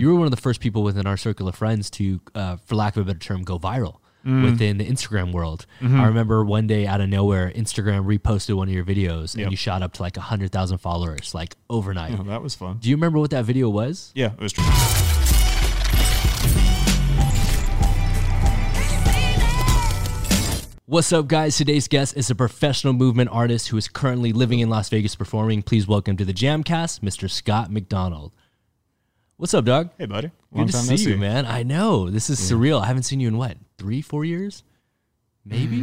You were one of the first people within our circle of friends to, uh, for lack of a better term, go viral. Within the Instagram world, I remember one day out of nowhere, Instagram reposted one of your videos, and you shot up to like hundred thousand followers, like overnight. Yeah, that was fun. Do you remember what that video was? Yeah, it was true. What's up, guys? Today's guest is a professional movement artist who is currently living in Las Vegas performing. Please welcome to the Jamcast, Mr. Scott McDonald. What's up, dog? Hey, buddy. Good to see you, man. I know this is surreal. I haven't seen you in what three, four years, maybe.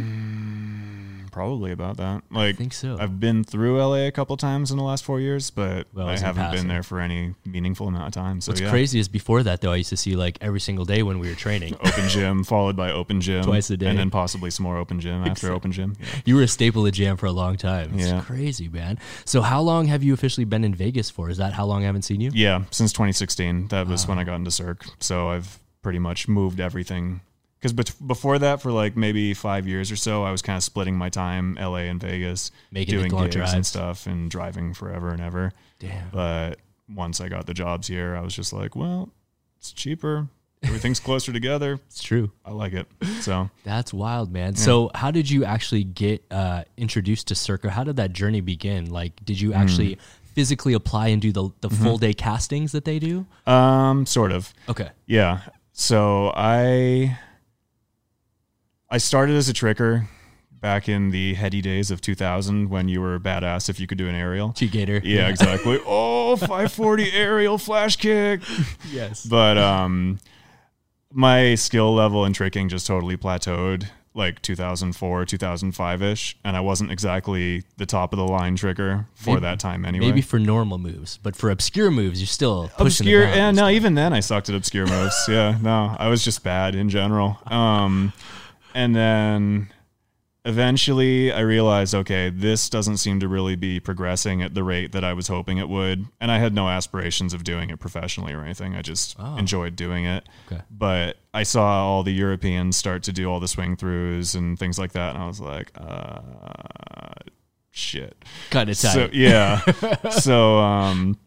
Probably about that. Like, I think so. I've been through LA a couple times in the last four years, but Well, I haven't been there for any meaningful amount of time. So What's yeah, crazy is before that, though, I used to see like every single day when we were training. open gym followed by open gym Twice a day. and then possibly some more open gym after open gym. Yeah. You were a staple of jam for a long time. It's Yeah. crazy, man. So, how long have you officially been in Vegas for? Is that how long I haven't seen you? Yeah, since 2016. That was ah. when I got into Cirque. So I've pretty much moved everything. Because bet- before that, for like maybe five years or so, I was kind of splitting my time, LA and Vegas, Making doing gigs and stuff, and driving forever and ever. Damn. But once I got the jobs here, I was just like, well, it's cheaper. Everything's closer together. It's true. I like it. So That's wild, man. So, how did you actually get uh, introduced to Cirque? How did that journey begin? Like, did you actually Hmm. physically apply and do the, the Mm-hmm. full day castings that they do? um sort of. Okay. Yeah. So I I started as a tricker back in the heady days of 2000 when you were badass if you could do an aerial. Cheat Gator. Yeah, exactly. oh, 540 aerial flash kick. Yes. But um my skill level in tricking just totally plateaued like 2004, 2005ish, and I wasn't exactly the top of the line tricker for Maybe- that time anyway. Maybe for normal moves, but for obscure moves, you're still pushing obscure and no even then i sucked at obscure moves yeah no i was just bad in general um and then eventually i realized okay this doesn't seem to really be progressing at the rate that i was hoping it would and i had no aspirations of doing it professionally or anything i just Oh. enjoyed doing it Okay. but i saw all the europeans start to do all the swing throughs and things like that and i was like uh shit Cut it tight. so yeah. so um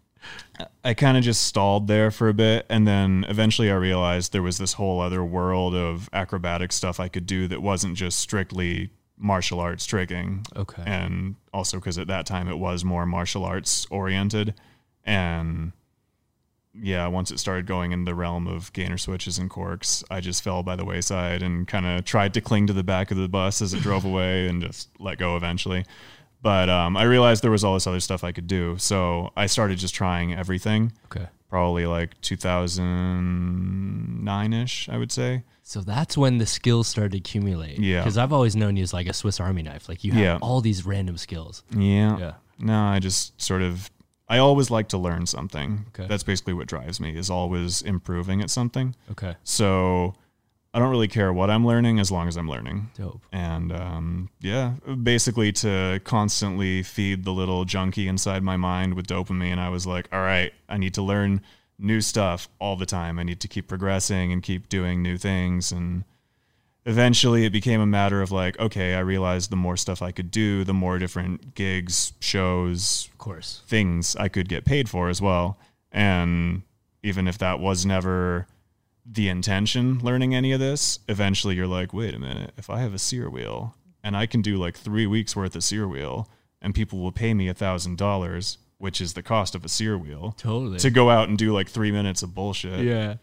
I kind of just stalled there for a bit and then eventually I realized there was this whole other world of acrobatic stuff I could do that wasn't just strictly martial arts tricking. Okay. And also cuz at that time it was more martial arts oriented and yeah, once it started going in the realm of gainer switches and corks, I just fell by the wayside and kind of tried to cling to the back of the bus as it drove away and just let go eventually. But um, I realized there was all this other stuff I could do, so I started just trying everything. okay. Probably like 2009 ish, I would say. So that's when the skills started to accumulate. Yeah. Because I've always known you as like a Swiss Army knife. Like you have Yeah. all these random skills. Yeah. Yeah. No, I just sort of. I always like to learn something. Okay. That's basically what drives me. Is always improving at something. Okay. So I don't really care what I'm learning as long as I'm learning. Dope. And um, yeah, basically to constantly feed the little junkie inside my mind with dopamine, I was like, all right, I need to learn new stuff all the time. I need to keep progressing and keep doing new things. And eventually it became a matter of like, okay, I realized the more stuff I could do, the more different gigs, shows, Of course. things I could get paid for as well. And even if that was never the intention learning any of this, eventually you're like, wait a minute, if I have a Cyr wheel and I can do like three weeks worth of Cyr wheel and people will pay me a thousand dollars, which is the cost of a Cyr wheel, Totally. to go out and do like three minutes of bullshit. yeah.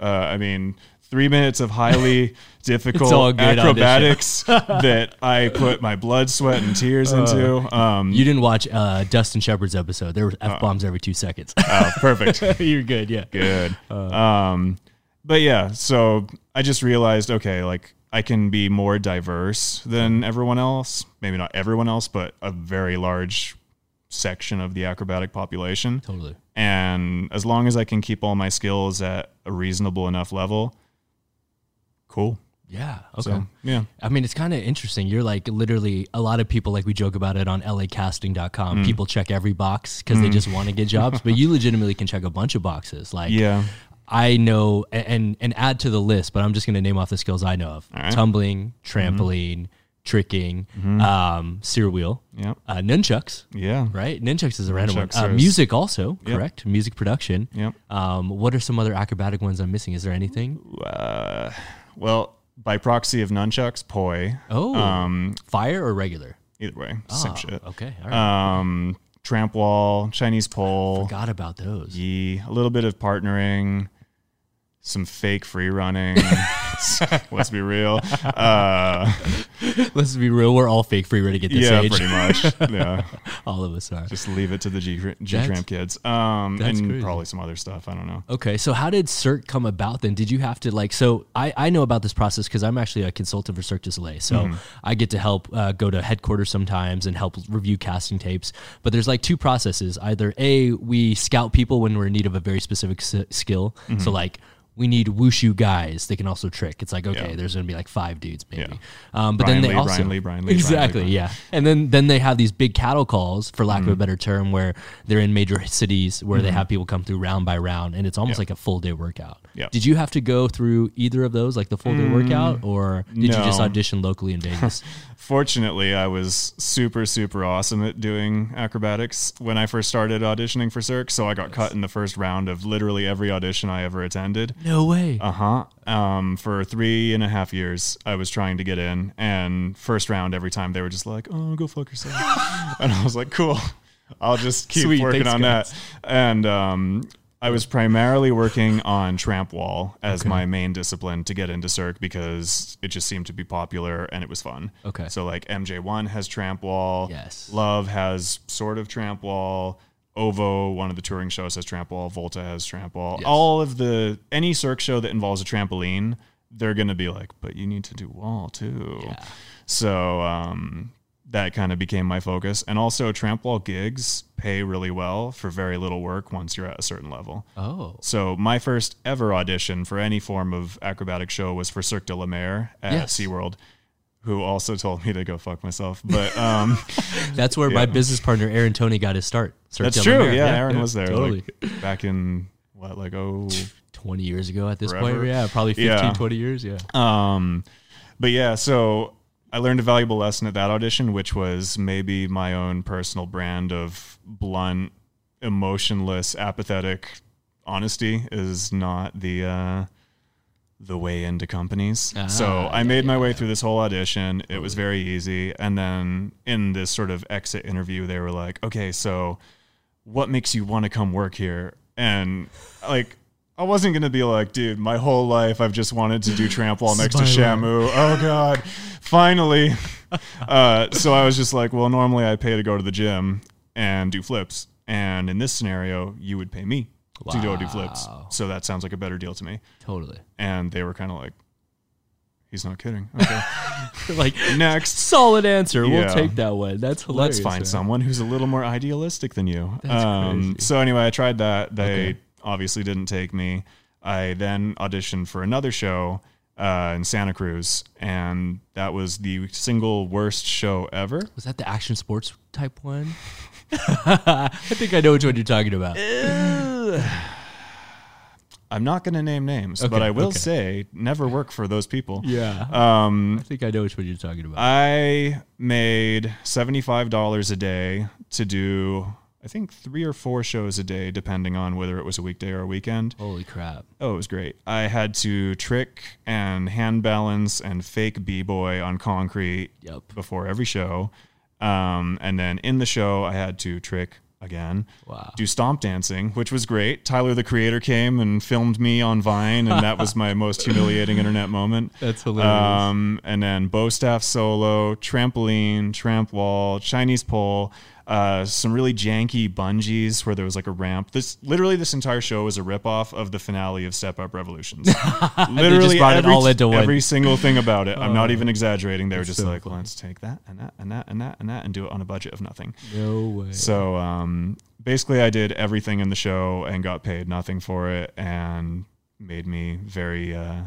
Uh, I mean, three minutes of highly difficult acrobatics that I put my blood, sweat, and tears into. Um, You didn't watch uh, Dustin Shepard's episode. There were f bombs every two seconds. oh, perfect. You're good. Yeah. good. um, but yeah, so I just realized, okay, like I can be more diverse than everyone else. Maybe not everyone else, but a very large section of the acrobatic population. Totally. And as long as I can keep all my skills at a reasonable enough level, cool. Yeah. Okay. So yeah, I mean, it's kind of interesting. You're like literally a lot of people, like we joke about it on lacasting.com. Mm. People check every box because they just want to get jobs, but you legitimately can check a bunch of boxes. Like, yeah, I know, and and add to the list, but I'm just going to name off the skills I know of: right. tumbling, trampoline, tricking, um, Cyr wheel, Yep. uh, nunchucks. Yeah. Right, nunchucks is a random one. Uh, music also, Yep. correct? Music production. Yep. Um, what are some other acrobatic ones I'm missing? Is there anything? Uh, well, by proxy of nunchucks, poi. Oh, Um, fire or regular? either way, same Ah, shit. Okay, all right. Um, tramp wall, Chinese pole, Forgot about those. yee, a little bit of partnering, some fake free running. Let's be real. Uh, Let's be real. We're all fake free to get this yeah, age. pretty much. Yeah, all of us are. just leave it to the G, G Tramp kids. Um, and crazy. probably some other stuff. I don't know. Okay, so how did Cirque come about then? Did you have to like? So I, I know about this process because I'm actually a consultant for Cirque du Soleil. So Mm-hmm. I get to help uh, go to headquarters sometimes and help review casting tapes. But there's like two processes. Either a we scout people when we're in need of a very specific s- skill. Mm-hmm. So like. We need wushu guys. They can also trick. It's like okay, Yeah. there's going to be like five dudes maybe. Yeah. Um, but Brian then they Lee, also Brian Lee, Brian Lee, Brian Lee, exactly Brian. yeah. And then then they have these big cattle calls, for lack of Mm-hmm. a better term, where they're in major cities where they have people come through round by round, and it's almost Yeah. like a full day workout. Yeah. Did you have to go through either of those, like the full day workout, or did you just audition locally in Vegas? Fortunately, I was super, super awesome at doing acrobatics when I first started auditioning for Cirque. So I got cut in the first round of literally every audition I ever attended. no way. Uh huh. Um, for three and a half years, I was trying to get in, and first round every time they were just like, "Oh, go fuck yourself," and I was like, "Cool, I'll just keep Sweet, working thanks, on guys. that." And um, I was primarily working on tramp wall as my main discipline to get into Cirque because it just seemed to be popular and it was fun. Okay. So like MJ1 has tramp wall. Yes. Love has sort of tramp wall. Ovo, one of the touring shows, has tramp wall. Volta has tramp wall. Yes. All of the any Cirque show that involves a trampoline, they're gonna be like, but you need to do wall too. Yeah. So um, that kind of became my focus, and also tramp wall gigs pay really well for very little work once you're at a certain level. Oh, So my first ever audition for any form of acrobatic show was for Cirque de la Mer at Yes. SeaWorld, who also told me to go fuck myself. But um, that's where my business partner Aaron Tony got his start. Cirque that's true. Mer. Yeah, Aaron was there Totally. like, back in what, like oh, 20 years ago at this point. Yeah, probably 15, Yeah. 20 years. Yeah. Um, but yeah, so I learned a valuable lesson at that audition, which was maybe my own personal brand of blunt, emotionless, apathetic honesty is not the uh, the way into companies. Ah, so I yeah, made my yeah, way yeah. through this whole audition. It was very easy, and then in this sort of exit interview, they were like, "Okay, so what makes you want to come work here?" And like. I wasn't gonna be like, dude, my whole life I've just wanted to do tramp wall next to Shamu. Oh god, finally. Uh, so I was just like, well, normally I pay to go to the gym and do flips, and in this scenario, you would pay me to go do flips. So that sounds like a better deal to me. Totally. And they were kind of like, he's not kidding. Okay, like, next. solid answer. We'll take that one. That's hilarious. Let's find man. someone who's a little more idealistic than you. Um. So anyway, I tried that. They Okay. Obviously didn't take me. I then auditioned for another show uh, in Santa Cruz, and that was the single worst show ever. Was that the action sports type one? I think I know which one you're talking about. I'm not going to name names, but I will okay. say never work for those people. Yeah. Um, I think I know which one you're talking about. I made $75 a day to do, I think, three or four shows a day, depending on whether it was a weekday or a weekend. Holy crap. Oh, it was great. I had to trick and hand balance and fake b boy on concrete Yep. before every show. Um, and then in the show, I had to trick again, Wow. do stomp dancing, which was great. Tyler the Creator came and filmed me on Vine, and that was my most humiliating internet moment. That's hilarious. Um, and then bow staff solo, trampoline, tramp wall, Chinese pole, uh, some really janky bungees where there was like a ramp. This literally this entire show was a ripoff of the finale of Step Up Revolutions. literally every, all into one. every single thing about it. I'm not even exaggerating. They were just so like, funny. let's take that and that and that and that and that and do it on a budget of nothing. no way. So um, basically, I did everything in the show and got paid nothing for it, and made me very uh,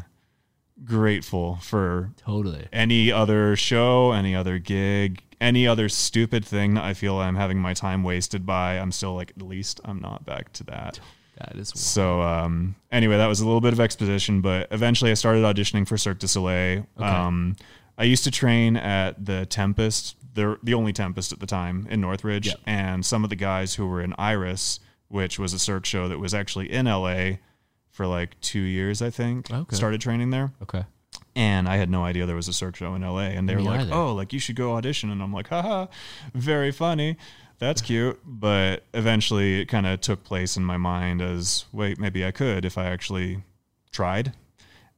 grateful for totally. any other show, any other gig, any other stupid thing that I feel I'm having my time wasted by. I'm still like, at least I'm not back to that. That is wild. So um, anyway, that was a little bit of exposition, but eventually I started auditioning for Cirque du Soleil. Okay. Um, I used to train at the Tempest, the the only Tempest at the time in Northridge, Yep. and some of the guys who were in Iris, which was a Cirque show that was actually in LA for like two years, I think. Okay. Started training there, Okay. and I had no idea there was a Cirque show in LA, and they were like, either. "Oh, like you should go audition," and I'm like, "Haha, very funny." That's cute, but eventually it kind of took place in my mind as wait, maybe I could if I actually tried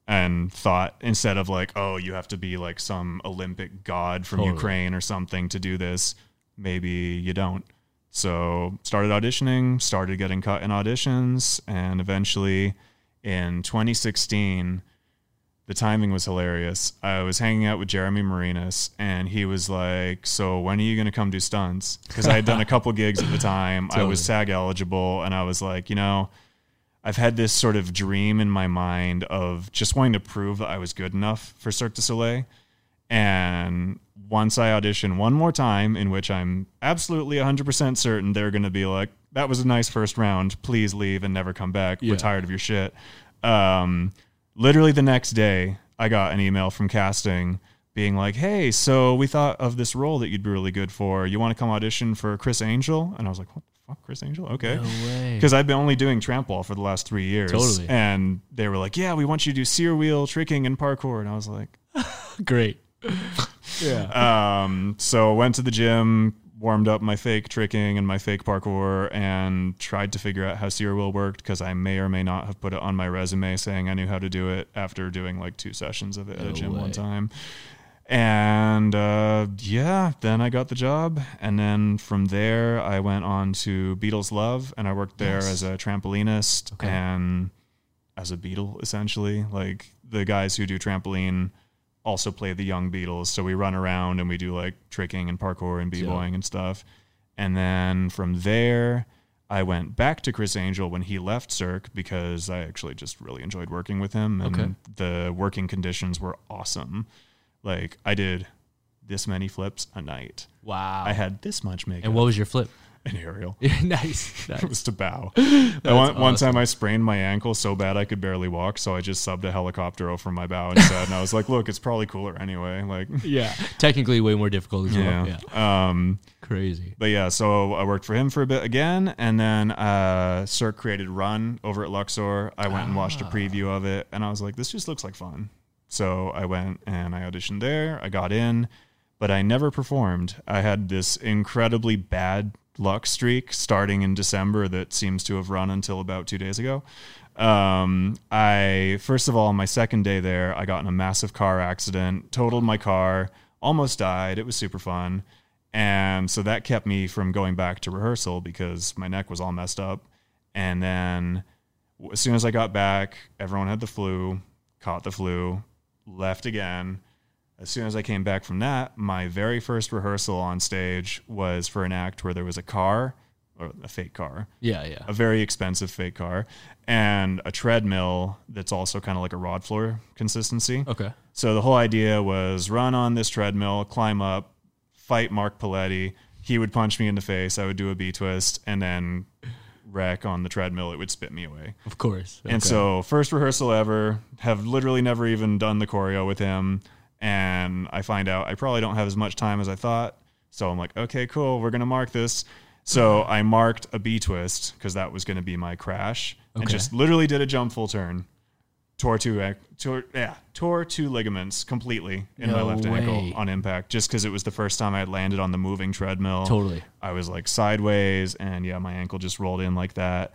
and thought instead of like, oh, you have to be like some Olympic god from Totally. Ukraine or something to do this, maybe you don't. So started auditioning, started getting cut in auditions, and eventually in 2016, the timing was hilarious. I was hanging out with Jeremy Marinas, and he was like, "So when are you going to come do stunts?" Because I had done a couple gigs at the time. I was SAG eligible, and I was like, you know, I've had this sort of dream in my mind of just wanting to prove that I was good enough for Cirque du Soleil. And once I audition one more time, in which I'm absolutely 100% certain they're going to be like, that was a nice first round. Please leave and never come back. Yeah. We're tired of your shit. Um, literally the next day, I got an email from casting being like, hey, so we thought of this role that you'd be really good for. You want to come audition for Criss Angel? And I was like, what the fuck, Criss Angel? Okay No because I've been only doing tramp wall for the last three years. Totally. And they were like, "Yeah, we want you to do Cyr wheel tricking and parkour," and I was like, Great. Yeah. um, so went to the gym, warmed up my fake tricking and my fake parkour, and tried to figure out how Cyr wheel worked because I may or may not have put it on my resume saying I knew how to do it after doing like two sessions of it at a gym way. one time. And uh, yeah, then I got the job, and then from there I went on to Beatles Love, and I worked there Yes. as a trampolinist Okay. and as a Beatle essentially. Like the guys who do trampoline also play the young Beatles, so we run around and we do like tricking and parkour and b-boying and stuff. And then from there, I went back to Criss Angel when he left Cirque because I actually just really enjoyed working with him and Okay. the working conditions were awesome. Like I did this many flips a night. Wow. I had this much makeup and what was your flip? An aerial. nice. It was to bow. I one, one time I sprained my ankle so bad I could barely walk, so I just subbed a helicopter over my bow instead. and I was like, "Look, it's probably cooler anyway." Like, Yeah. Technically, way more difficult as yeah. well. Yeah. Um, Crazy. but yeah, so I worked for him for a bit again, and then uh, Cirque created Run over at Luxor. I went and watched a Ah. preview of it, and I was like, "This just looks like fun." So I went and I auditioned there. I got in, but I never performed. I had this incredibly bad luck streak starting in December that seems to have run until about two days ago. Um, I first of all, my second day there, I got in a massive car accident, totaled my car, almost died. It was super fun. And so that kept me from going back to rehearsal because my neck was all messed up. And then as soon as I got back, everyone had the flu, caught the flu, left again. As soon as I came back from that, my very first rehearsal on stage was for an act where there was a car, or a fake car, Yeah. Yeah. a very expensive fake car, and a treadmill that's also kind of like a rod floor consistency. Okay. So the whole idea was run on this treadmill, climb up, fight Mark Paletti. He would punch me in the face. I would do a B twist, and then wreck on the treadmill. It would spit me away. Of course. And so, first rehearsal ever, have literally never even done the choreo with him. And I find out I probably don't have as much time as I thought. So I'm like, okay, cool, we're going to mark this. So I marked a B twist because that was going to be my crash and just literally did a jump full turn. Tore two, tore, yeah, tore two ligaments completely in my left way. ankle on impact just because it was the first time I had landed on the moving treadmill. Totally. I was like sideways, and yeah, my ankle just rolled in like that.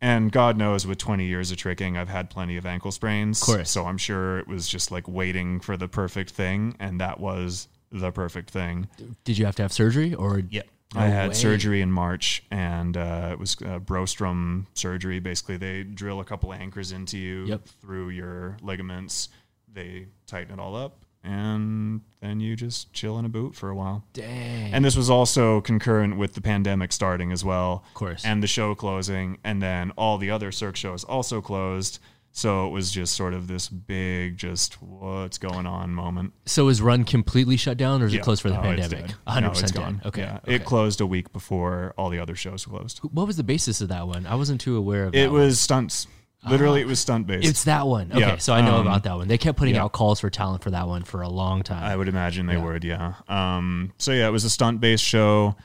And God knows, with 20 years of tricking, I've had plenty of ankle sprains. Of course. So I'm sure it was just like waiting for the perfect thing, and that was the perfect thing. Did you have to have surgery or? Yep. No I had way. surgery in March, and uh, it was uh, Brostrom surgery. Basically, they drill a couple anchors into you Yep. through your ligaments. They tighten it all up, and then you just chill in a boot for a while. Dang. And this was also concurrent with the pandemic starting as well. of course. And the show closing, and then all the other Cirque shows also closed. So it was just sort of this big, just what's going on moment. so is Run completely shut down, or is Yeah. it closed for the pandemic? dead. 100 No, it's percent gone. Okay. Yeah. okay. It closed a week before all the other shows closed. What was the basis of that one? I wasn't too aware of. It that one. was stunts. Literally, it was stunt based. It's that one. Okay, Yeah, so I know um, about that one. They kept putting yeah. out calls for talent for that one for a long time. I would imagine they Yeah. would, yeah. Um, so yeah, it was a stunt based show.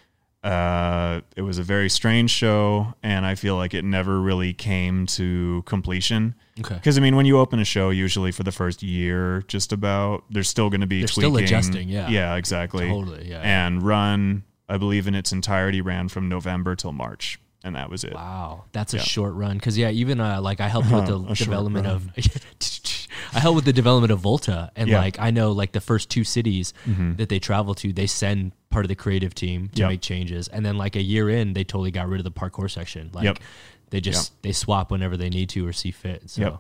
Uh, it was a very strange show, and I feel like it never really came to completion. Okay. Because I mean, when you open a show, usually for the first year, just about, there's still going to be They're still tweaking. adjusting, yeah. yeah, exactly. Totally, yeah. And Run, I believe, in its entirety, ran from November till March, and that was it. Wow, that's a Yeah. short run. Because yeah, even uh, like I helped with the development of. I helped with the development of Volta, and Yeah. like I know, like the first two cities that they travel to, they send part of the creative team to Yep. make changes, and then like a year in, they totally got rid of the parkour section. Like Yep. they just they swap whenever they need to or see fit. So Yep.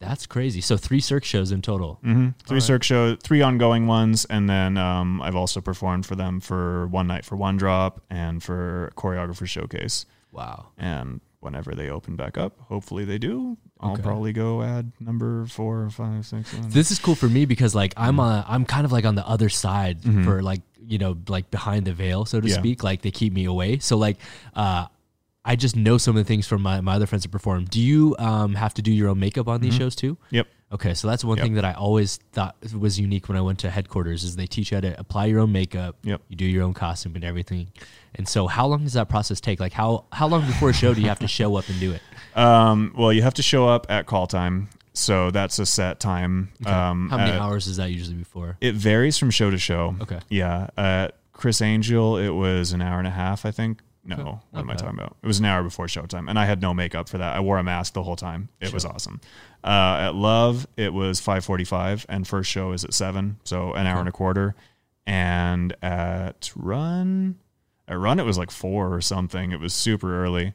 that's crazy. So three Cirque shows in total. hmm Three Cirque shows, three ongoing ones, and then um, I've also performed for them for one night for one drop and for choreographer showcase. Wow. And whenever they open back up, hopefully they do. I'll Okay. probably go add number four, five, six, seven. This is cool for me because like I'm Mm-hmm. uh, I'm kind of like on the other side for like you know like behind the veil so to Yeah. speak like they keep me away so like uh I just know some of the things from my, my other friends that perform. Do you um have to do your own makeup on these shows too? Yep. Okay, so that's one Yep. thing that I always thought was unique when I went to headquarters is they teach you how to apply your own makeup. Yep. You do your own costume and everything. And so how long does that process take? Like how how long before a show do you have to show up and do it? Um, well, you have to show up at call time. So that's a set time. Um, how many at- hours is that usually before? It varies from show to show. Okay. Yeah. At Criss Angel, it was an hour and a half, I think. No, what am I talking about? It was an hour before showtime, and I had no makeup for that. I wore a mask the whole time. It was awesome. Uh, at Love, it was five forty-five, and first show is at seven, so an hour and a quarter. And at Run, at Run, it was like four or something. It was super early,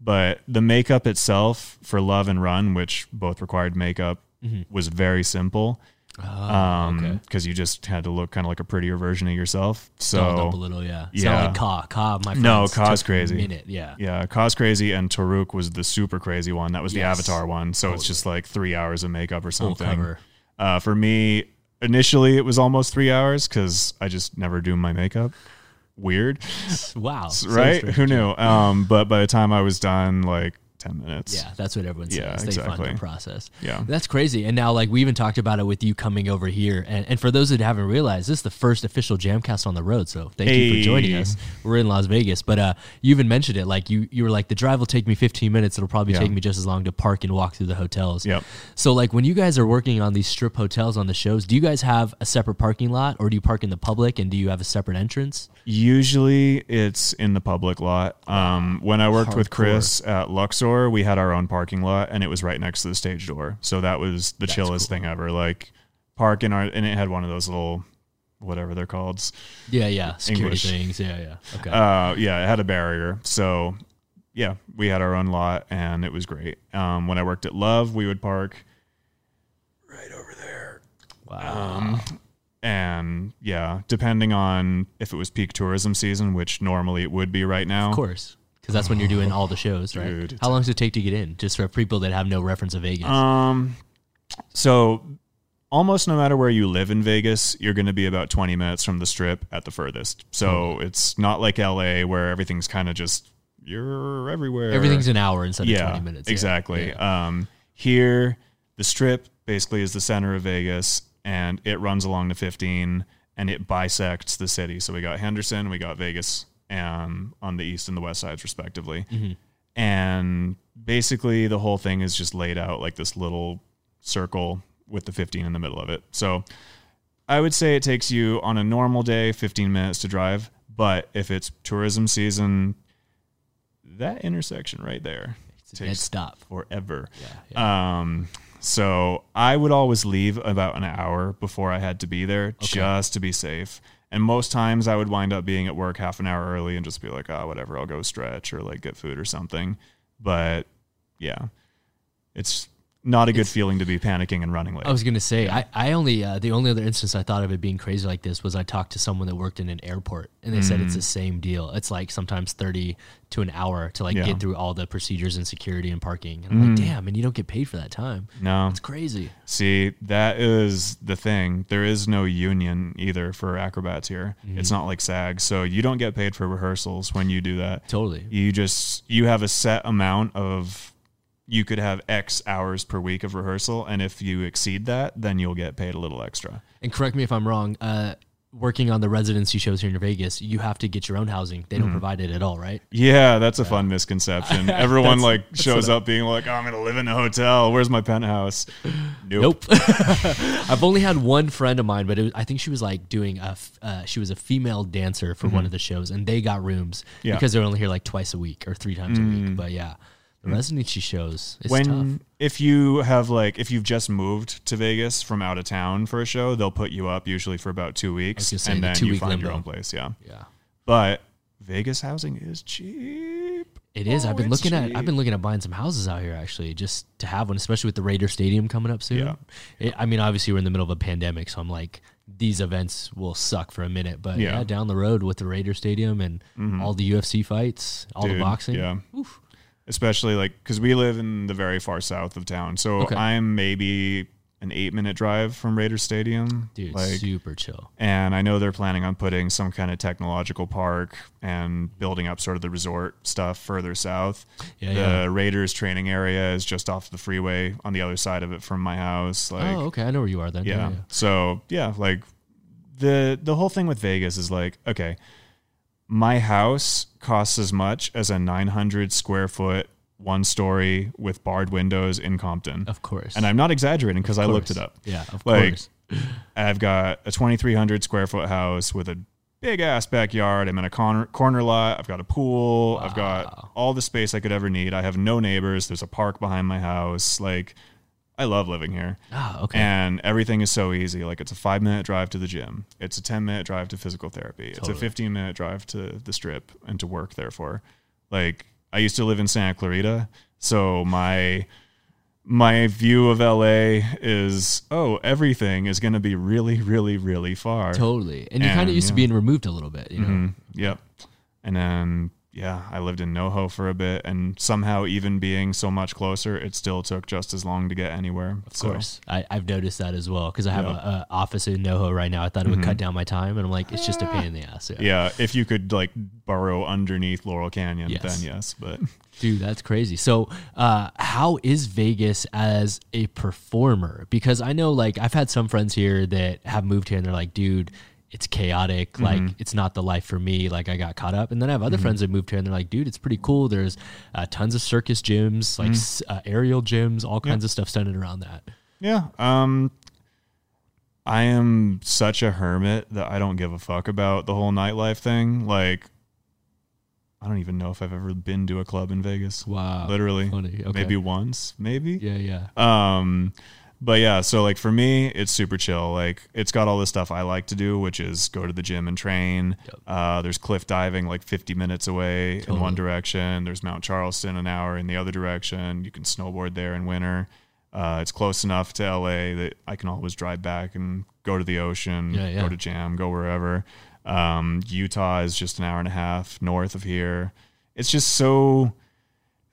but the makeup itself for Love and Run, which both required makeup, was very simple um okay. because you just had to look kind of like a prettier version of yourself so up a little, yeah. Yeah. not like Ka. Ka, my friends, No, Ka's crazy. Minute, yeah. yeah cause crazy and Toruk was the super crazy one that was the avatar one so it's just like three hours of makeup or something uh for me initially it was almost three hours because i just never do my makeup weird Wow. right strange. who knew um but by the time i was done like 10 minutes Yeah, that's what everyone says. Yeah, they fund the process. Yeah. That's crazy. And now, like, we even talked about it with you coming over here. And, and for those that haven't realized, this is the first official Jamcast on the road. So thank you for joining us. We're in Las Vegas. But uh, you even mentioned it. Like, you, you were like, the drive will take me 15 minutes. It'll probably Yeah. take me just as long to park and walk through the hotels. Yep. So, like, when you guys are working on these strip hotels on the shows, do you guys have a separate parking lot or do you park in the public and do you have a separate entrance? Usually it's in the public lot. Um, when I worked with Chris at Luxor, we had our own parking lot and it was right next to the stage door. So that was the chillest cool. thing ever. Like park in our, and it had one of those little, whatever they're called. Yeah, yeah. Security English. things. Yeah, yeah. Okay. Uh, yeah, it had a barrier. So yeah, we had our own lot and it was great. Um, when I worked at Love, we would park right over there. wow. Um, and yeah, depending on if it was peak tourism season, which normally it would be right now. Of course, because that's when you're doing all the shows, right? Dude, How long does it take to get in? Just for people that have no reference of Vegas. Um, so almost no matter where you live in Vegas, you're going to be about 20 minutes from the strip at the furthest. So it's not like LA where everything's kind of just you're everywhere. Everything's an hour instead of 20 minutes. Yeah, exactly. yeah. Um, here, the strip basically is the center of Vegas, and it runs along the 15, and it bisects the city. So we got Henderson, we got Vegas, um, on the east and the west sides, respectively. Mm-hmm. And basically, the whole thing is just laid out like this little circle with the 15 in the middle of it. So I would say it takes you on a normal day 15 minutes to drive, but if it's tourism season, that intersection right there It's a dead takes stop. forever. Yeah, Um, so I would always leave about an hour before I had to be there just to be safe. And most times I would wind up being at work half an hour early and just be like, oh, whatever, I'll go stretch or like get food or something. But yeah, it's not a good feeling to be panicking and running late. I was gonna say I, I only uh, the only other instance I thought of it being crazy like this was I talked to someone that worked in an airport and they said it's the mm. same deal. It's like sometimes thirty to an hour to like Yeah. get through all the procedures and security and parking. And I'm like, mm. damn, and you don't get paid for that time. no, It's crazy. See, that is the thing. There is no union either for acrobats here. It's mm-hmm. not like SAG, so you don't get paid for rehearsals when you do that. Totally. You just you have a set amount of you could have X hours per week of rehearsal, and if you exceed that, then you'll get paid a little extra. And correct me if I'm wrong. Uh, working on the residency shows here in Vegas, you have to get your own housing. They don't Mm-hmm. provide it at all, right? Yeah, that's a fun misconception. Everyone like shows up being like, oh, "I'm gonna live in a hotel. Where's my penthouse?" Nope. Nope. I've only had one friend of mine, but it was, I think she was like doing a, f- uh, she was a female dancer for one of the shows, and they got rooms Mm-hmm. Yeah. Mm. because they're only here like twice a week or three times a week. But yeah, the residency shows is when tough. if you have like if you've just moved to Vegas from out of town for a show, they'll put you up usually for about two weeks, say, and the then you two-week find your limbo. own place. Yeah, Yeah. but Vegas housing is cheap. It is. Oh, I've been oh, it's looking at. I've cheap. been looking at buying some houses out here actually, just to have one, especially with the Raider Stadium coming up soon. Yeah. It, I mean, obviously we're in the middle of a pandemic, so I'm like, these events will suck for a minute, but yeah, Yeah. down the road with the Raider Stadium and mm-hmm. all the UFC fights, all the boxing. Yeah. Oof. Especially like because we live in the very far south of town, so Okay. I'm maybe an eight minute drive from Raiders Stadium. Dude, like super chill. and I know they're planning on putting some kind of technological park and building up sort of the resort stuff further south. Yeah, the yeah. Raiders training area is just off the freeway on the other side of it from my house. Oh, like, oh, okay. I know where you are then. yeah. So yeah, like the the whole thing with Vegas is like, okay, my house costs as much as a 900 square foot one story with barred windows in Compton. Of course. And I'm not exaggerating because I looked it up. Yeah, of Like, course. I've got a 2,300 square foot house with a big ass backyard. I'm in a corner, corner lot. I've got a pool. I've got all the space I could ever need. I have no neighbors. There's a park behind my house. Like, I love living here. Ah, okay. And everything is so easy. Like, it's a five minute drive to the gym, it's a 10 minute drive to physical therapy, it's a 15 minute drive to the strip and to work, therefore. Like, I used to live in Santa Clarita. So, my my view of LA is oh everything is going to be really really really far. totally. And you kind of used to being removed a little bit, you know. Mhm. Yep. And then yeah, I lived in NoHo for a bit, and somehow even being so much closer, it still took just as long to get anywhere. Of course, I, I've noticed that as well because I have Yeah. a, a office in NoHo right now. I thought it would cut down my time, and I'm like, it's just a pain in the ass. Yeah. Yeah, if you could like burrow underneath Laurel Canyon, Yes. then yes. But Dude, that's crazy. So, uh, how is Vegas as a performer? Because I know, like, I've had some friends here that have moved here, and they're like, dude. It's chaotic. Like it's not the life for me. Like I got caught up, and then I have other friends that moved here, and they're like, "Dude, it's pretty cool. There's uh, tons of circus gyms, like s uh, aerial gyms, all kinds of stuff centered around that." yeah, um, I am such a hermit that I don't give a fuck about the whole nightlife thing. Like, I don't even know if I've ever been to a club in Vegas. Wow, Literally. Okay. maybe once, maybe. yeah, yeah. Um, but yeah, so like for me, it's super chill. Like it's got all the stuff I like to do, which is go to the gym and train. Yep. Uh, there's cliff diving like 50 minutes away in one direction. There's Mount Charleston an hour in the other direction. You can snowboard there in winter. Uh, it's close enough to LA that I can always drive back and go to the ocean, Yeah, yeah. go to Jam, go wherever. Um, Utah is just an hour and a half north of here. It's just so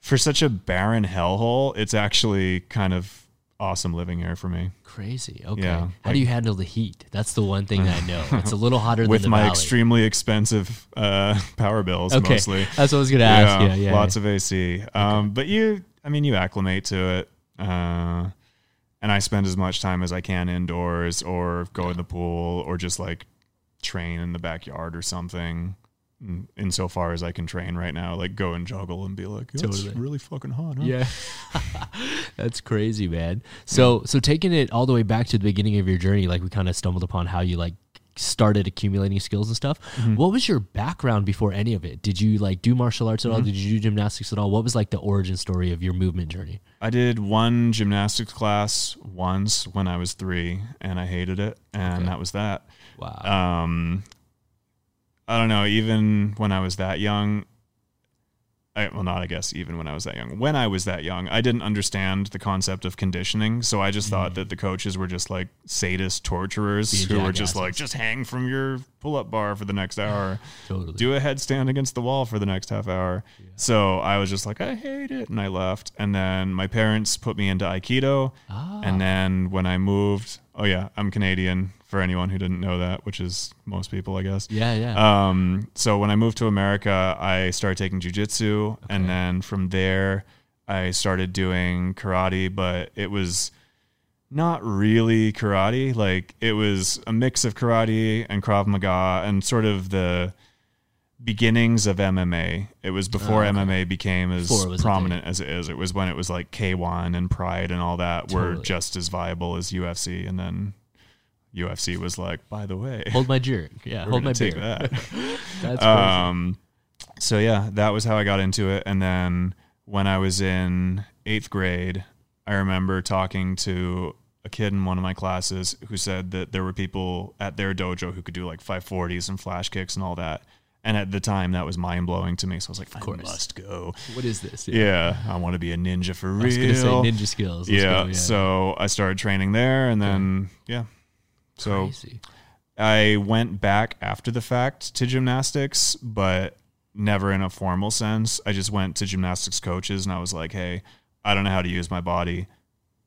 for such a barren hellhole, it's actually kind of awesome living here for me. Crazy. Okay. Yeah, How like- do you handle the heat? That's the one thing that I know. It's a little hotter With than the my valley. extremely expensive uh, power bills, Okay, mostly. that's what I was gonna ask. Yeah, yeah. lots of AC. Um, but you, I mean, you acclimate to it. Uh, and I spend as much time as I can indoors, or go in the pool, or just like train in the backyard or something. In- Insofar as I can train right now, like go and juggle and be like, it's Totally. really fucking hot. Huh? Yeah. That's crazy, man. So so taking it all the way back to the beginning of your journey, like we kind of stumbled upon how you like started accumulating skills and stuff. Mm-hmm. What was your background before any of it? Did you like do martial arts at Mm-hmm. all? Did you do gymnastics at all? What was like the origin story of your movement journey? I did one gymnastics class once when I was three, and I hated it, and Okay. that was that. Wow. Um, I don't know. Even when I was that young, I, well, not I guess even when I was that young. When I was that young, I didn't understand the concept of conditioning, so I just thought that the coaches were just like sadist torturers Mm. Who were just like, just hang from your pull-up bar for the next hour totally. do a headstand against the wall for the next half hour. So I was just like, I hate it. And I left. And then my parents put me into Aikido. Ah. And then when I moved, oh, yeah, I'm Canadian for anyone who didn't know that, which is most people, I guess. yeah, yeah. Um, so when I moved to America, I started taking jujitsu. And then from there, I started doing karate, but it was not really karate. Like it was a mix of karate and Krav Maga and sort of the beginnings of MMA. It was before Oh, okay. MMA became as Before it was a prominent as it is. It was when it was like K1 and Pride and all that were just as viable as UFC. And then UFC was like, by the way, Hold my jerk. Yeah, hold my take beer. that. That's crazy. Um, so yeah, that was how I got into it. And then when I was in eighth grade, I remember talking to a kid in one of my classes who said that there were people at their dojo who could do like 540s and flash kicks and all that. And at the time, that was mind blowing to me. So I was like, I course. must go. what is this? Yeah, I want to be a ninja for real. I was gonna say ninja skills. Let's yeah, So I started training there, and then yeah, so Crazy. I went back after the fact to gymnastics, but never in a formal sense. I just went to gymnastics coaches and I was like, hey, I don't know how to use my body.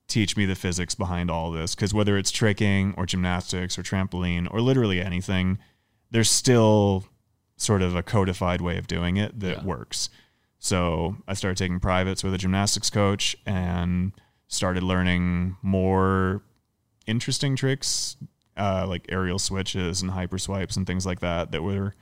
Teach me the physics behind all this. Because whether it's tricking or gymnastics or trampoline or literally anything, there's still sort of a codified way of doing it that Yeah. works. So I started taking privates with a gymnastics coach and started learning more interesting tricks uh, like aerial switches and hyper swipes and things like that that were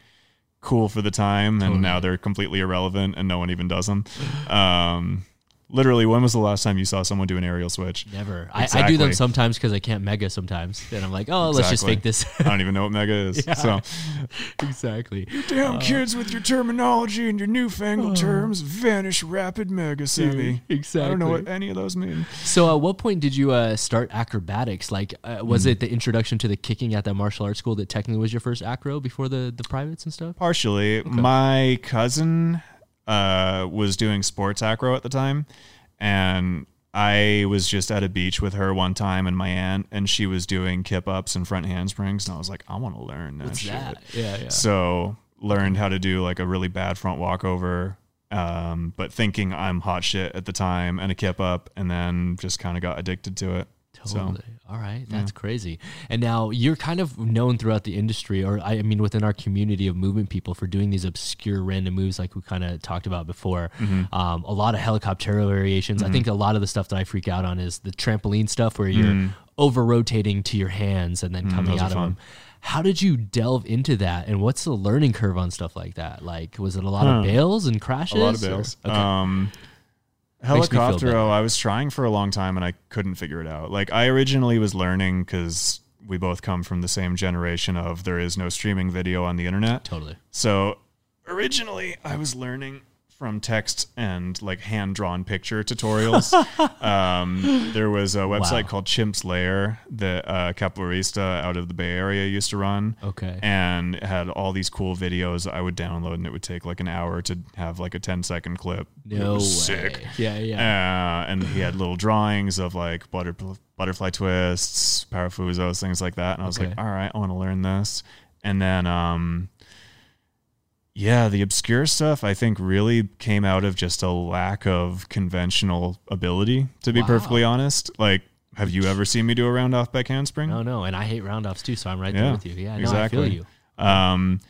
cool for the time and now they're completely irrelevant and no one even does them um, literally when was the last time you saw someone do an aerial switch Never. I, I do them sometimes because I can't mega sometimes. And I'm like, oh, let's just fake this. i don't even know what mega is Yeah. so exactly. You damn kids with your terminology and your newfangled terms vanish rapid mega semi exactly. i don't know what any of those mean So, at what point did you uh, start acrobatics? Like, uh, was Hmm. it the introduction to the kicking at that martial arts school that technically was your first acro before the the privates and stuff? Partially. My cousin uh, was doing sports acro at the time, and I was just at a beach with her one time and my aunt, and she was doing kip ups and front handsprings, and I was like, I want to learn that What's shit. that? Yeah, yeah. So learned how to do like a really bad front walkover. Um, but thinking I'm hot shit at the time and a kip up, and then just kind of got addicted to it. Totally. So All right. That's crazy. And now you're kind of known throughout the industry, or I mean, within our community of movement people for doing these obscure random moves like we kind of talked about before. Mm-hmm. Um, a lot of helicopter variations. I think a lot of the stuff that I freak out on is the trampoline stuff where you're over rotating to your hands and then coming Mm. those out of fun. them. How did you delve into that? And what's the learning curve on stuff like that? Like, was it a lot Huh. of bails and crashes? a lot of or- bails. Okay. Um, Makes me feel helicoptero. Oh, I was trying for a long time and I couldn't figure it out. Like I originally was learning because we both come from the same generation of there is no streaming video on the internet. totally. So originally I was learning from text and like hand drawn picture tutorials. um, there was a website Wow. called Chimp's Lair that uh, Capoeirista out of the Bay Area used to run Okay. and it had all these cool videos I would download, and it would take like an hour to have like a 10 second clip. it no way. sick. Yeah, yeah. Uh, and he had little drawings of like butter, butterfly twists, parafuzos, things like that. And I was Okay. like, all right, I want to learn this. And then, um, yeah, the obscure stuff I think really came out of just a lack of conventional ability, to be Wow. perfectly honest. Like, have you ever seen me do a round off back handspring? No, no, and I hate roundoffs too, so I'm right there with you. Yeah, no, exactly. I feel you. Um,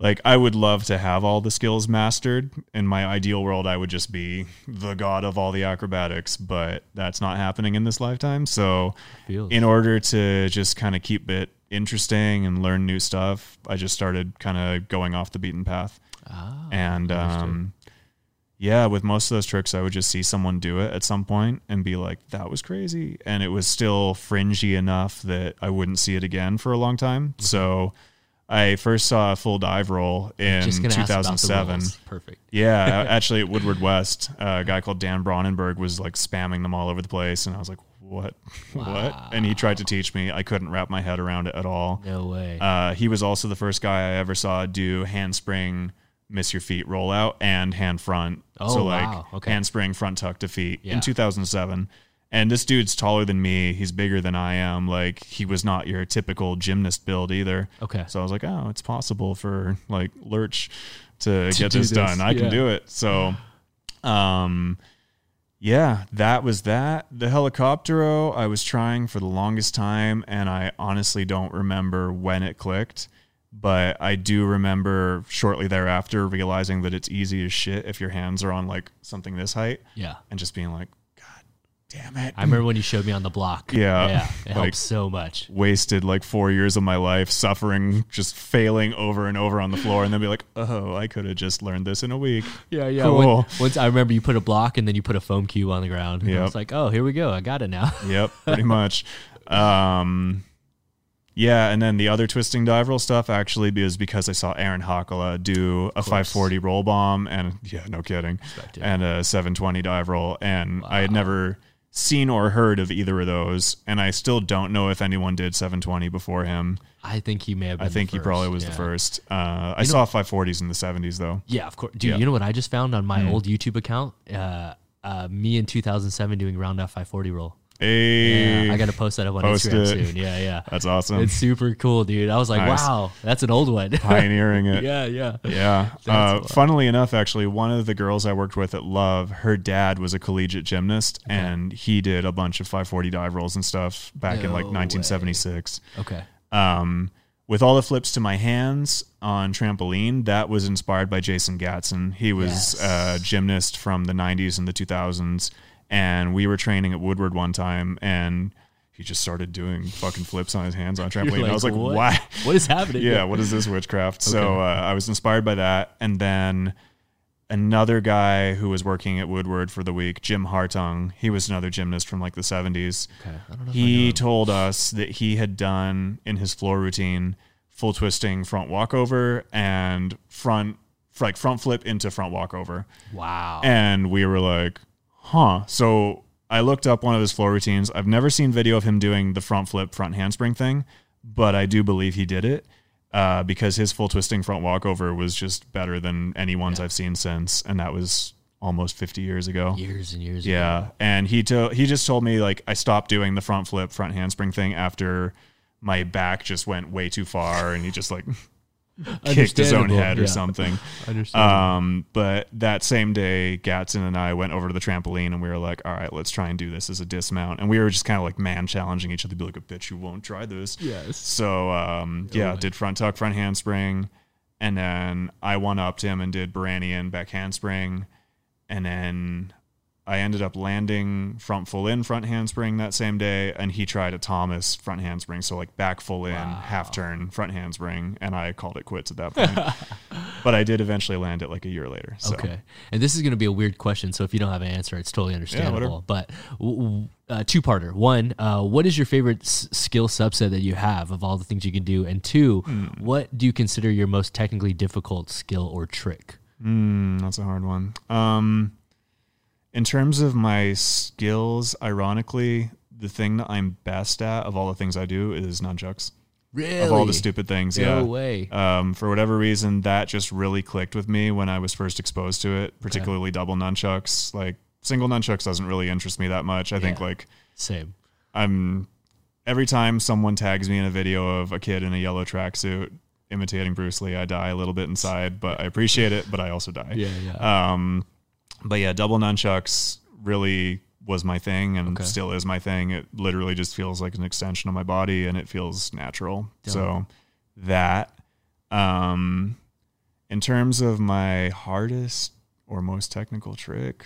like I would love to have all the skills mastered. In my ideal world, I would just be the god of all the acrobatics, but that's not happening in this lifetime. So, in order to just kind of keep it interesting and learn new stuff, I just started kind of going off the beaten path. Ah, And um, yeah, with most of those tricks, I would just see someone do it at some point and be like, "That was crazy," and it was still fringy enough that I wouldn't see it again for a long time. Mm-hmm. So. I first saw a full dive roll in Just gonna ask about the 2007. Perfect. Yeah, actually at Woodward West, uh, a guy called Dan Bronnenberg was like spamming them all over the place, and I was like, "What? What?" And he tried to teach me. I couldn't wrap my head around it at all. No way. Uh, he was also the first guy I ever saw do handspring, miss your feet rollout, and hand front. Oh, so like wow. Okay. handspring, front tuck to feet Yeah. in 2007. And this dude's taller than me. He's bigger than I am. Like he was not your typical gymnast build either. okay. So I was like, oh, it's possible for like Lurch to, To get this, this, done. I yeah. can do it. So, um, yeah, that was that. The helicoptero, I was trying for the longest time, and I honestly don't remember when it clicked. but I do remember shortly thereafter realizing that it's easy as shit if your hands are on like something this height Yeah. and just being like, damn it. I remember when you showed me on the block. Yeah. Yeah. It Like- helps so much. wasted like four years of my life suffering, just failing over and over on the floor, and then be like, oh, I could have just learned this in a week. Yeah, yeah. Cool. When- once I remember you put a block and then you put a foam cube on the ground. Yeah. Yep. It's like, oh, here we go. I got it now. Yep, pretty much. Um, yeah, and then the other twisting dive roll stuff actually is because I saw Aaron Hakala do a 540 roll bomb, and yeah, no kidding, Expected. and a 720 dive roll, and I had never seen or heard of either of those, and I still don't know if anyone did 720 before him. I think he may have been I think he probably was Yeah. the first. Uh, I saw 540s in the 70s though. Yeah, of course. Dude, Yeah. You know what I just found on my old YouTube account? Uh, uh, me in 2007 doing round off 540 roll. Hey, Yeah, I got to post that up on Post Instagram it. soon. Yeah, yeah. that's awesome. It's super cool, dude. I was like, Nice. wow, that's an old one. Pioneering it. yeah, yeah. Yeah. Uh, funnily enough, actually, one of the girls I worked with at Love, her dad was a collegiate gymnast, and he did a bunch of 540 dive rolls and stuff back in like No 1976. Okay. Um, with all the flips to my hands on trampoline, that was inspired by Jason Gatson. He was Yes. a gymnast from the 90s and the 2000s, and we were training at Woodward one time, and he just started doing fucking flips on his hands on a trampoline. I was like, what? why? What is happening? yeah, what is this witchcraft? So Okay. uh, I was inspired by that, and then another guy who was working at Woodward for the week, Jim Hartung. He was another gymnast from like the seventies. Okay. I don't know if I He told us that he had done in his floor routine full twisting front walkover and front like front flip into front walkover. Wow. And we were like, huh. So I looked up one of his floor routines. I've never seen video of him doing the front flip, front handspring thing, but I do believe he did it uh, because his full twisting front walkover was just better than any ones I've seen since. And that was almost 50 years ago. years and years. ago. Yeah, and he to- he just told me like I stopped doing the front flip, front handspring thing after my back just went way too far, and he just like kicked his own head or something. Um, but that same day, Gatson and I went over to the trampoline, and we were like, "All right, let's try and do this as a dismount." And we were just kind of like man challenging each other, be like, "I bet you won't try this." yes. So um, yeah, way. did front tuck, front handspring, and then I one upped him and did Baranian back handspring, and then I ended up landing front full in front handspring that same day, and he tried a Thomas front handspring, so like back full in, half turn front handspring, and I called it quits at that point. but I did eventually land it like a year later. So. Okay. And this is going to be a weird question. So if you don't have an answer, it's totally understandable. but w- w- uh, two parter. One, uh, what is your favorite s- skill subset that you have of all the things you can do? And two, Hmm. what do you consider your most technically difficult skill or trick? Mm, that's a hard one. Um, in terms of my skills, ironically, the thing that I'm best at of all the things I do is nunchucks. Really? Of all the stupid things, No yeah. way. Um, for whatever reason, that just really clicked with me when I was first exposed to it, particularly double nunchucks. Like single nunchucks doesn't really interest me that much. I think like Same. I'm every time someone tags me in a video of a kid in a yellow tracksuit imitating Bruce Lee, I die a little bit inside, but I appreciate it, but I also die. Yeah, yeah. Um, but yeah, double nunchucks really was my thing and Okay. still is my thing. It literally just feels like an extension of my body and it feels natural. So that, um, in terms of my hardest or most technical trick,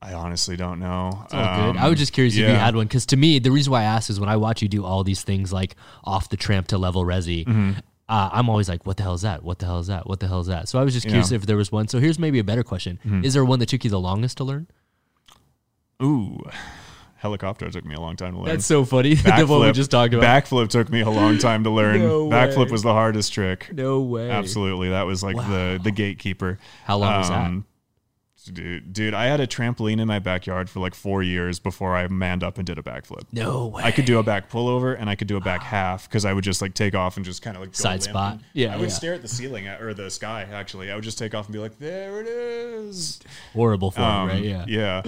I honestly don't know. Good. I was just curious if you Um, had one because to me, the reason why I asked is when I watch you do all these things like off the tramp to level resi, Mm-hmm. Uh, I'm always like, what the hell is that? What the hell is that? What the hell is that? So I was just curious Yeah. if there was one. So here's maybe a better question: Mm-hmm. Is there one that took you the longest to learn? Ooh, helicopter took me a long time to learn. That's so funny. the one we Backflip- just talked about. Backflip took me a long time to learn. No Backflip was the hardest trick. no way. Absolutely, that was like the the gatekeeper. How long was that? Dude, dude, I had a trampoline in my backyard for like four years before I manned up and did a backflip. No way. I could do a back pullover and I could do a back half because I would just like take off and just kind of like go Side spot. Yeah, I would yeah. stare at the ceiling or the sky. Actually, I would just take off and be like, "There it is." horrible for Um, right? Yeah. yeah.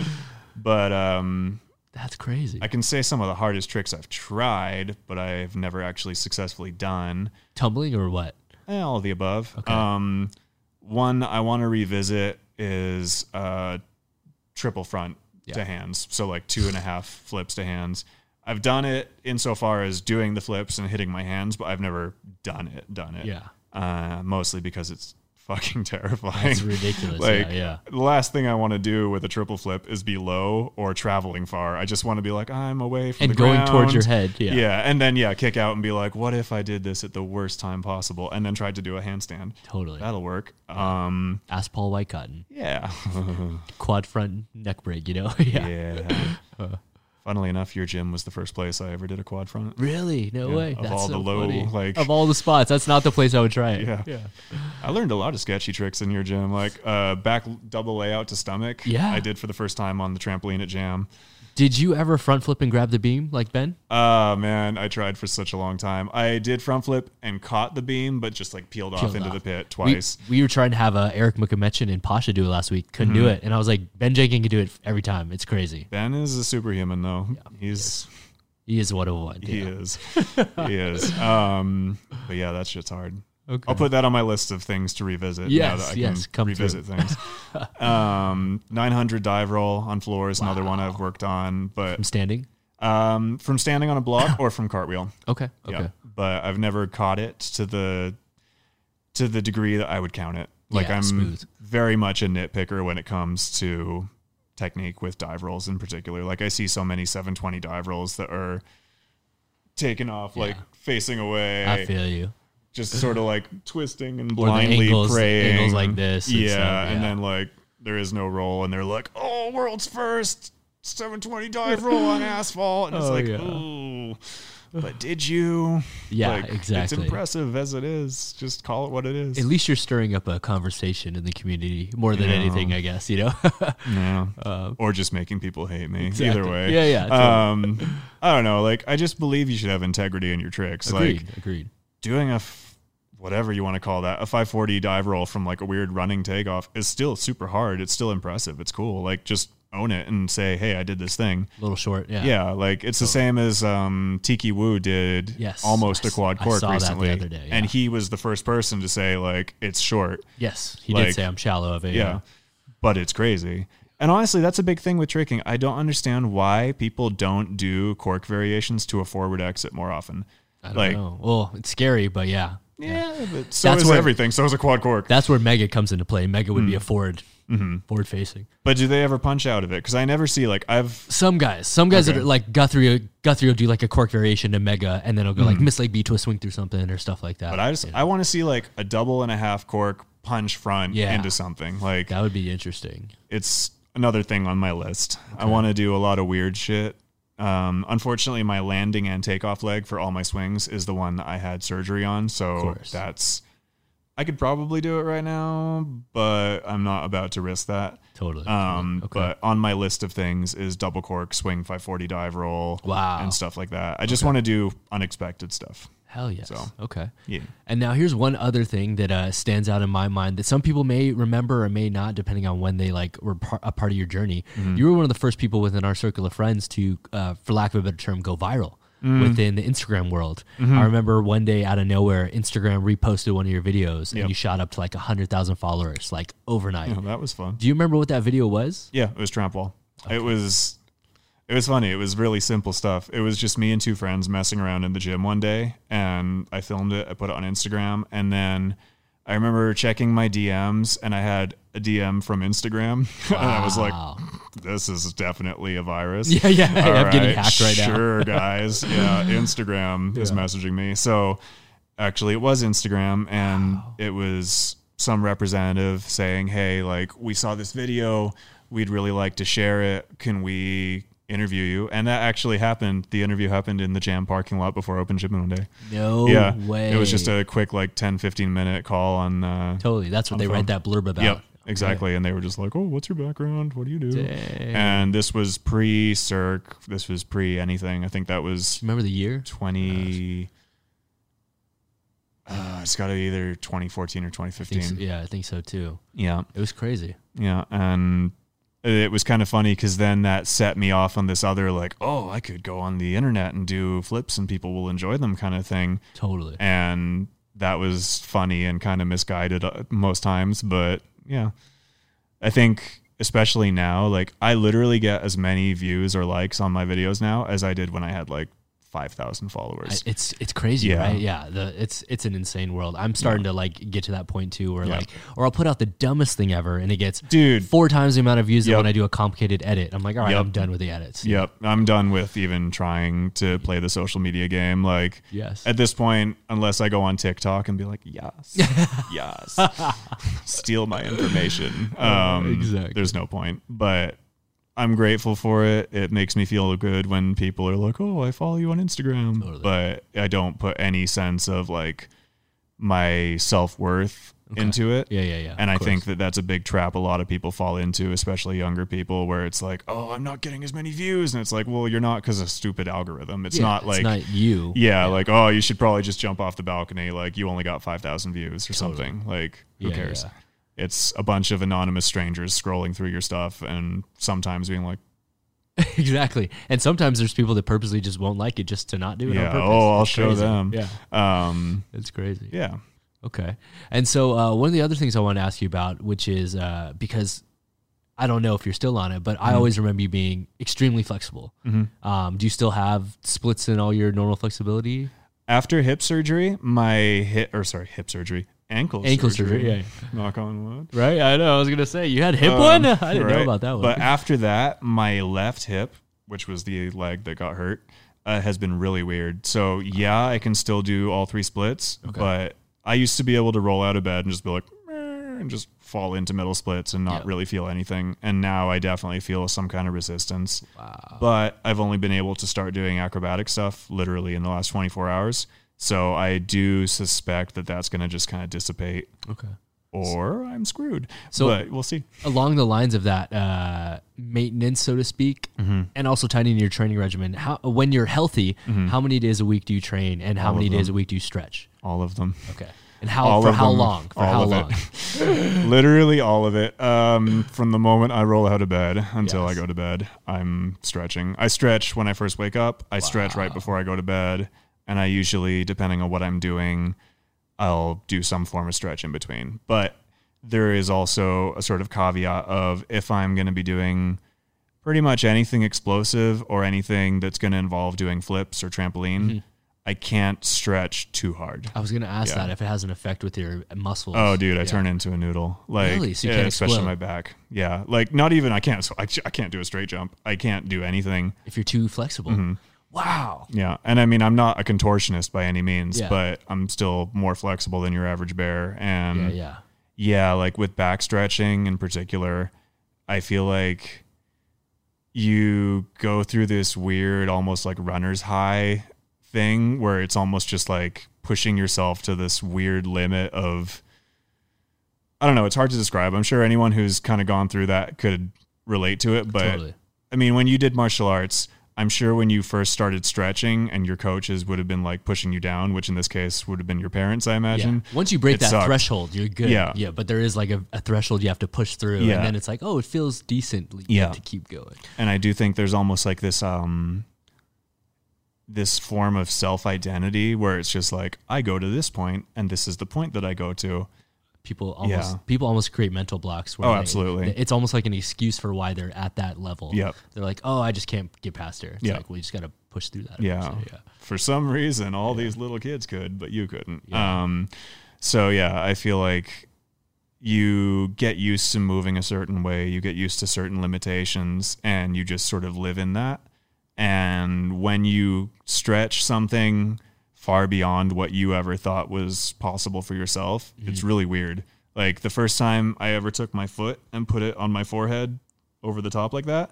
But um, That's crazy. I can say some of the hardest tricks I've tried, but I've never actually successfully done. Tumbling or what? Eh, all of the above. Okay. Um, one I want to revisit is uh, triple front Yeah. to hands. So like two and a half flips to hands. I've done it insofar as doing the flips and hitting my hands, but I've never done it. Done it. Yeah. Uh, mostly because it's fucking terrifying. It's ridiculous. like yeah, yeah. the last thing I want to do with a triple flip is be low or traveling far. I just want to be like I'm away from. And going ground. towards your head. Yeah. Yeah, and then yeah, kick out and be like, what if I did this at the worst time possible, and then tried to do a handstand? Totally. That'll work. Um, Ask Paul White Cotton. yeah, Quad front neck break, you know? yeah. yeah. Funnily enough, your gym was the first place I ever did a quad front. Really? No Yeah, way. of That's all so the low, funny. like- of all the spots, that's not the place I would try it. Yeah. yeah. I learned a lot of sketchy tricks in your gym, like uh, back double layout to stomach. Yeah. I did for the first time on the trampoline at Jam. Did you ever front flip and grab the beam like Ben? Ah, man, I tried for such a long time. I did front flip and caught the beam, but just like peeled, off into off. the pit twice. we were trying to have uh, Eric McCametchin and Pasha do it last week. Couldn't Mm-hmm. do it. And I was like, Ben Jenkins can do it every time. It's crazy. ben is a superhuman, though. He's He is what of one. he yeah. is he is. Um, but yeah, that shit's hard. Okay. I'll put that on my list of things to revisit. Yes, now that I yes, can come revisit things. um, 900 dive roll on floor is another one I've worked on, but I'm standing. um, from standing on a block or from cartwheel. Okay. Okay. Yeah, but I've never caught it to the to the degree that I would count it. Like Yeah, I'm smooth. very much a nitpicker when it comes to technique with dive rolls in particular. Like I see so many 720 dive rolls that are taken off like facing away I feel you. Just sort of like twisting and blindly angles- praying. angles like this and Yeah, stuff, and then like there is no roll, and they're like, "Oh, world's first 720 dive roll on asphalt," and it's Oh, like, yeah. "Ooh." But did you? Yeah, Like, It's impressive as it is. Just call it what it is. At least you're stirring up a conversation in the community more than Yeah. anything, I guess, you know? yeah. Uh, or just making people hate me. Exactly. Either way. Yeah, yeah, totally. Um, I don't know. Like, I just believe you should have integrity in your tricks. agreed. Like, agreed. Doing a f- whatever you want to call that a 540 dive roll from like a weird running takeoff is still super hard it's still impressive it's cool like just own it and say hey i did this thing A little short. Yeah. yeah, like it's the same as um, Tiki Wu did Yes. almost I a quad cork recently other day, and he was the first person to say like it's short Yes. He Like- did say I'm shallow of it. yeah. But it's crazy. And honestly, that's a big thing with tricking. I don't understand why people don't do cork variations to a forward exit more often. I don't like, know. Well, it's scary, but yeah. yeah, but so That's is where- everything. So is a quad cork. That's where Mega comes into play. Mega would be Mm. a forward, Mm-hmm. forward facing. but do they ever punch out of it? Because I never see like I've Some guys, some guys Okay. that are like Guthrie, Guthrie will do like a cork variation to Mega, and then it'll go like Mm. miss leg B to a swing through something or stuff like that. but I just Yeah. I want to see like a double and a half cork punch front Yeah. into something. Like that would be interesting. it's another thing on my list. I want to do a lot of weird shit. Um, unfortunately, my landing and takeoff leg for all my swings is the one that I had surgery on. So that's I could probably do it right now, but I'm not about to risk that. Totally. Um, okay. But on my list of things is double cork, swing 540 dive roll, Wow. and stuff like that. I just want to do unexpected stuff. Hell yes. So. Okay. Yeah. And now here's one other thing that uh, stands out in my mind that some people may remember or may not, depending on when they like were par- a part of your journey. Mm-hmm. You were one of the first people within our circle of friends to, uh, for lack of a better term, go viral Mm. within the Instagram world. Mm-hmm. I remember one day out of nowhere, Instagram reposted one of your videos Yep. and you shot up to like hundred thousand followers like overnight. Yeah, that was fun. Do you remember what that video was? Yeah, it was tramp wall. It was it was funny. It was really simple stuff. It was just me and two friends messing around in the gym one day and I filmed it, I put it on Instagram, and then I remember checking my DMs and I had a DM from Instagram and I was like, this is definitely a virus. Yeah, yeah. I'm getting right, hacked right now. Sure, guys. Yeah, Instagram is messaging me. So actually, it was Instagram, and it was some representative saying, "Hey, like we saw this video, we'd really like to share it. Can we?" Interview you and that actually happened the interview happened in the jam parking lot before open gym one day No yeah way. it was just a quick like 10 15 minute call on uh totally. That's what they the write that blurb about. Yep, exactly. And they were just like, "Oh, what's your background? What do you do?" Dang. And this was pre Cirque. This was pre anything. I think that was Remember the year? twenty. Uh, it's got to be either 2014 or I 2015. so- yeah, I think so too. Yeah, It was crazy. yeah, and it was kind of funny because then that set me off on this other like, oh, I could go on the internet and do flips and people will enjoy them kind of thing Totally. and that was funny and kind of misguided uh, most times but yeah i think especially now, like I literally get as many views or likes on my videos now as I did when I had like 5,000 I- followers. it's it's crazy, Yeah. right? Yeah, the it's it's an insane world. I'm starting to like get to that point too, where Yeah. like, or I'll put out the dumbest thing ever, and it gets Dude. four times the amount of views than Yep. when I do a complicated edit. I'm like, all right, Yep. I'm done with the edits. Yep, I'm done with even trying to play the social media game. Like, Yes. at this point, unless I go on TikTok and be like, yes, yes, steal my information, um, exactly. there's no point. But I'm grateful for it. It makes me feel good when people are like, oh, I follow you on Instagram. Totally. But I don't put any sense of like my self worth into it. Yeah, yeah, yeah. And I course. think that that's a big trap a lot of people fall into, especially younger people, where it's like, oh, I'm not getting as many views. And it's like, well, you're not because of a stupid algorithm. It's Yeah, not like, it's not you. yeah, like, oh, you should probably just jump off the balcony. Like, you only got 5,000 views or something. Like, who Yeah, cares? It's a bunch of anonymous strangers scrolling through your stuff and sometimes being like, exactly. And sometimes there's people that purposely just won't like it just to not do it on yeah, purpose. oh, I'll It's show crazy. them. Yeah, Um, it's crazy. yeah. Okay. And so uh, one of the other things I want to ask you about, which is uh, because I don't know if you're still on it, but Mm-hmm. I always remember you being extremely flexible. Um, do you still have splits in all your normal flexibility? After hip surgery, my hip, or sorry, hip surgery, ankle, Ankle surgery, yeah. Knock on wood. Right. I know. I was gonna say you had hip Um, one. I didn't know about that one. But after that, my left hip, which was the leg that got hurt, uh, has been really weird. So yeah, I can still do all three splits, but I used to be able to roll out of bed and just be like, and just fall into middle splits and not Yeah. really feel anything. And now I definitely feel some kind of resistance. wow. But I've only been able to start doing acrobatic stuff literally in the last 24 hours. So I do suspect that that's going to just kind of dissipate Okay. or I'm screwed. So- but we'll see. Along the lines of that uh, maintenance, so to speak, Mm-hmm. and also tightening your training regimen. How when you're healthy, how many days a week do you train, and how Mm-hmm. All many days a week do you stretch? All of them. Okay. And how All for how them. long? For how long? Literally all of it. Um, from the moment I roll out of bed until Yes. I go to bed, I'm stretching. I stretch when I first wake up. I stretch right before I go to bed, and I usually, depending on what I'm doing, I'll do some form of stretch in between. But there is also a sort of caveat of if I'm going to be doing pretty much anything explosive or anything that's going to involve doing flips or trampoline, Mm-hmm. I can't stretch too hard. I was gonna ask Yeah. that if it has an effect with your muscles. Oh, dude, I Yeah. turn into a noodle. Like, Really? So you yeah, can't especially my back. Yeah, like not even I can't. I, I can't do a straight jump. I can't do anything. if you're too flexible. Mm-hmm. Wow. Yeah, and I mean I'm not a contortionist by any means, Yeah. but I'm still more flexible than your average bear. And Yeah, yeah. yeah, like with back stretching in particular, I feel like you go through this weird, almost like runner's high thing where it's almost just like pushing yourself to this weird limit of. I don't know. It's hard to describe. I'm sure anyone who's kind of gone through that could relate to it. But Totally. I mean, when you did martial arts, I'm sure when you first started stretching and your coaches would have been like pushing you down, which in this case would have been your parents, I imagine. Yeah. Once you break that sucked. threshold, you're good. Yeah. Yeah. But there is like a, a threshold you have to push through. Yeah. And then it's like, oh, it feels decently Yeah. to keep going. and I do think there's almost like this um this form of self identity where it's just like I go to this point and this is the point that I go to. People almost Yeah. people almost create mental blocks. Where Oh, they- absolutely. it's almost like an excuse for why they're at that level. Yep. They're like, oh, I just can't get past. It's Yeah. like, we just got to push through that. Yeah. eventually. yeah. For some reason all these little kids could, but you couldn't. Yeah. Um so yeah, I feel like you get used to moving a certain way, you get used to certain limitations and you just sort of live in that. And when you stretch something far beyond what you ever thought was possible for yourself, it's really weird. Like the first time I ever took my foot and put it on my forehead over the top like that,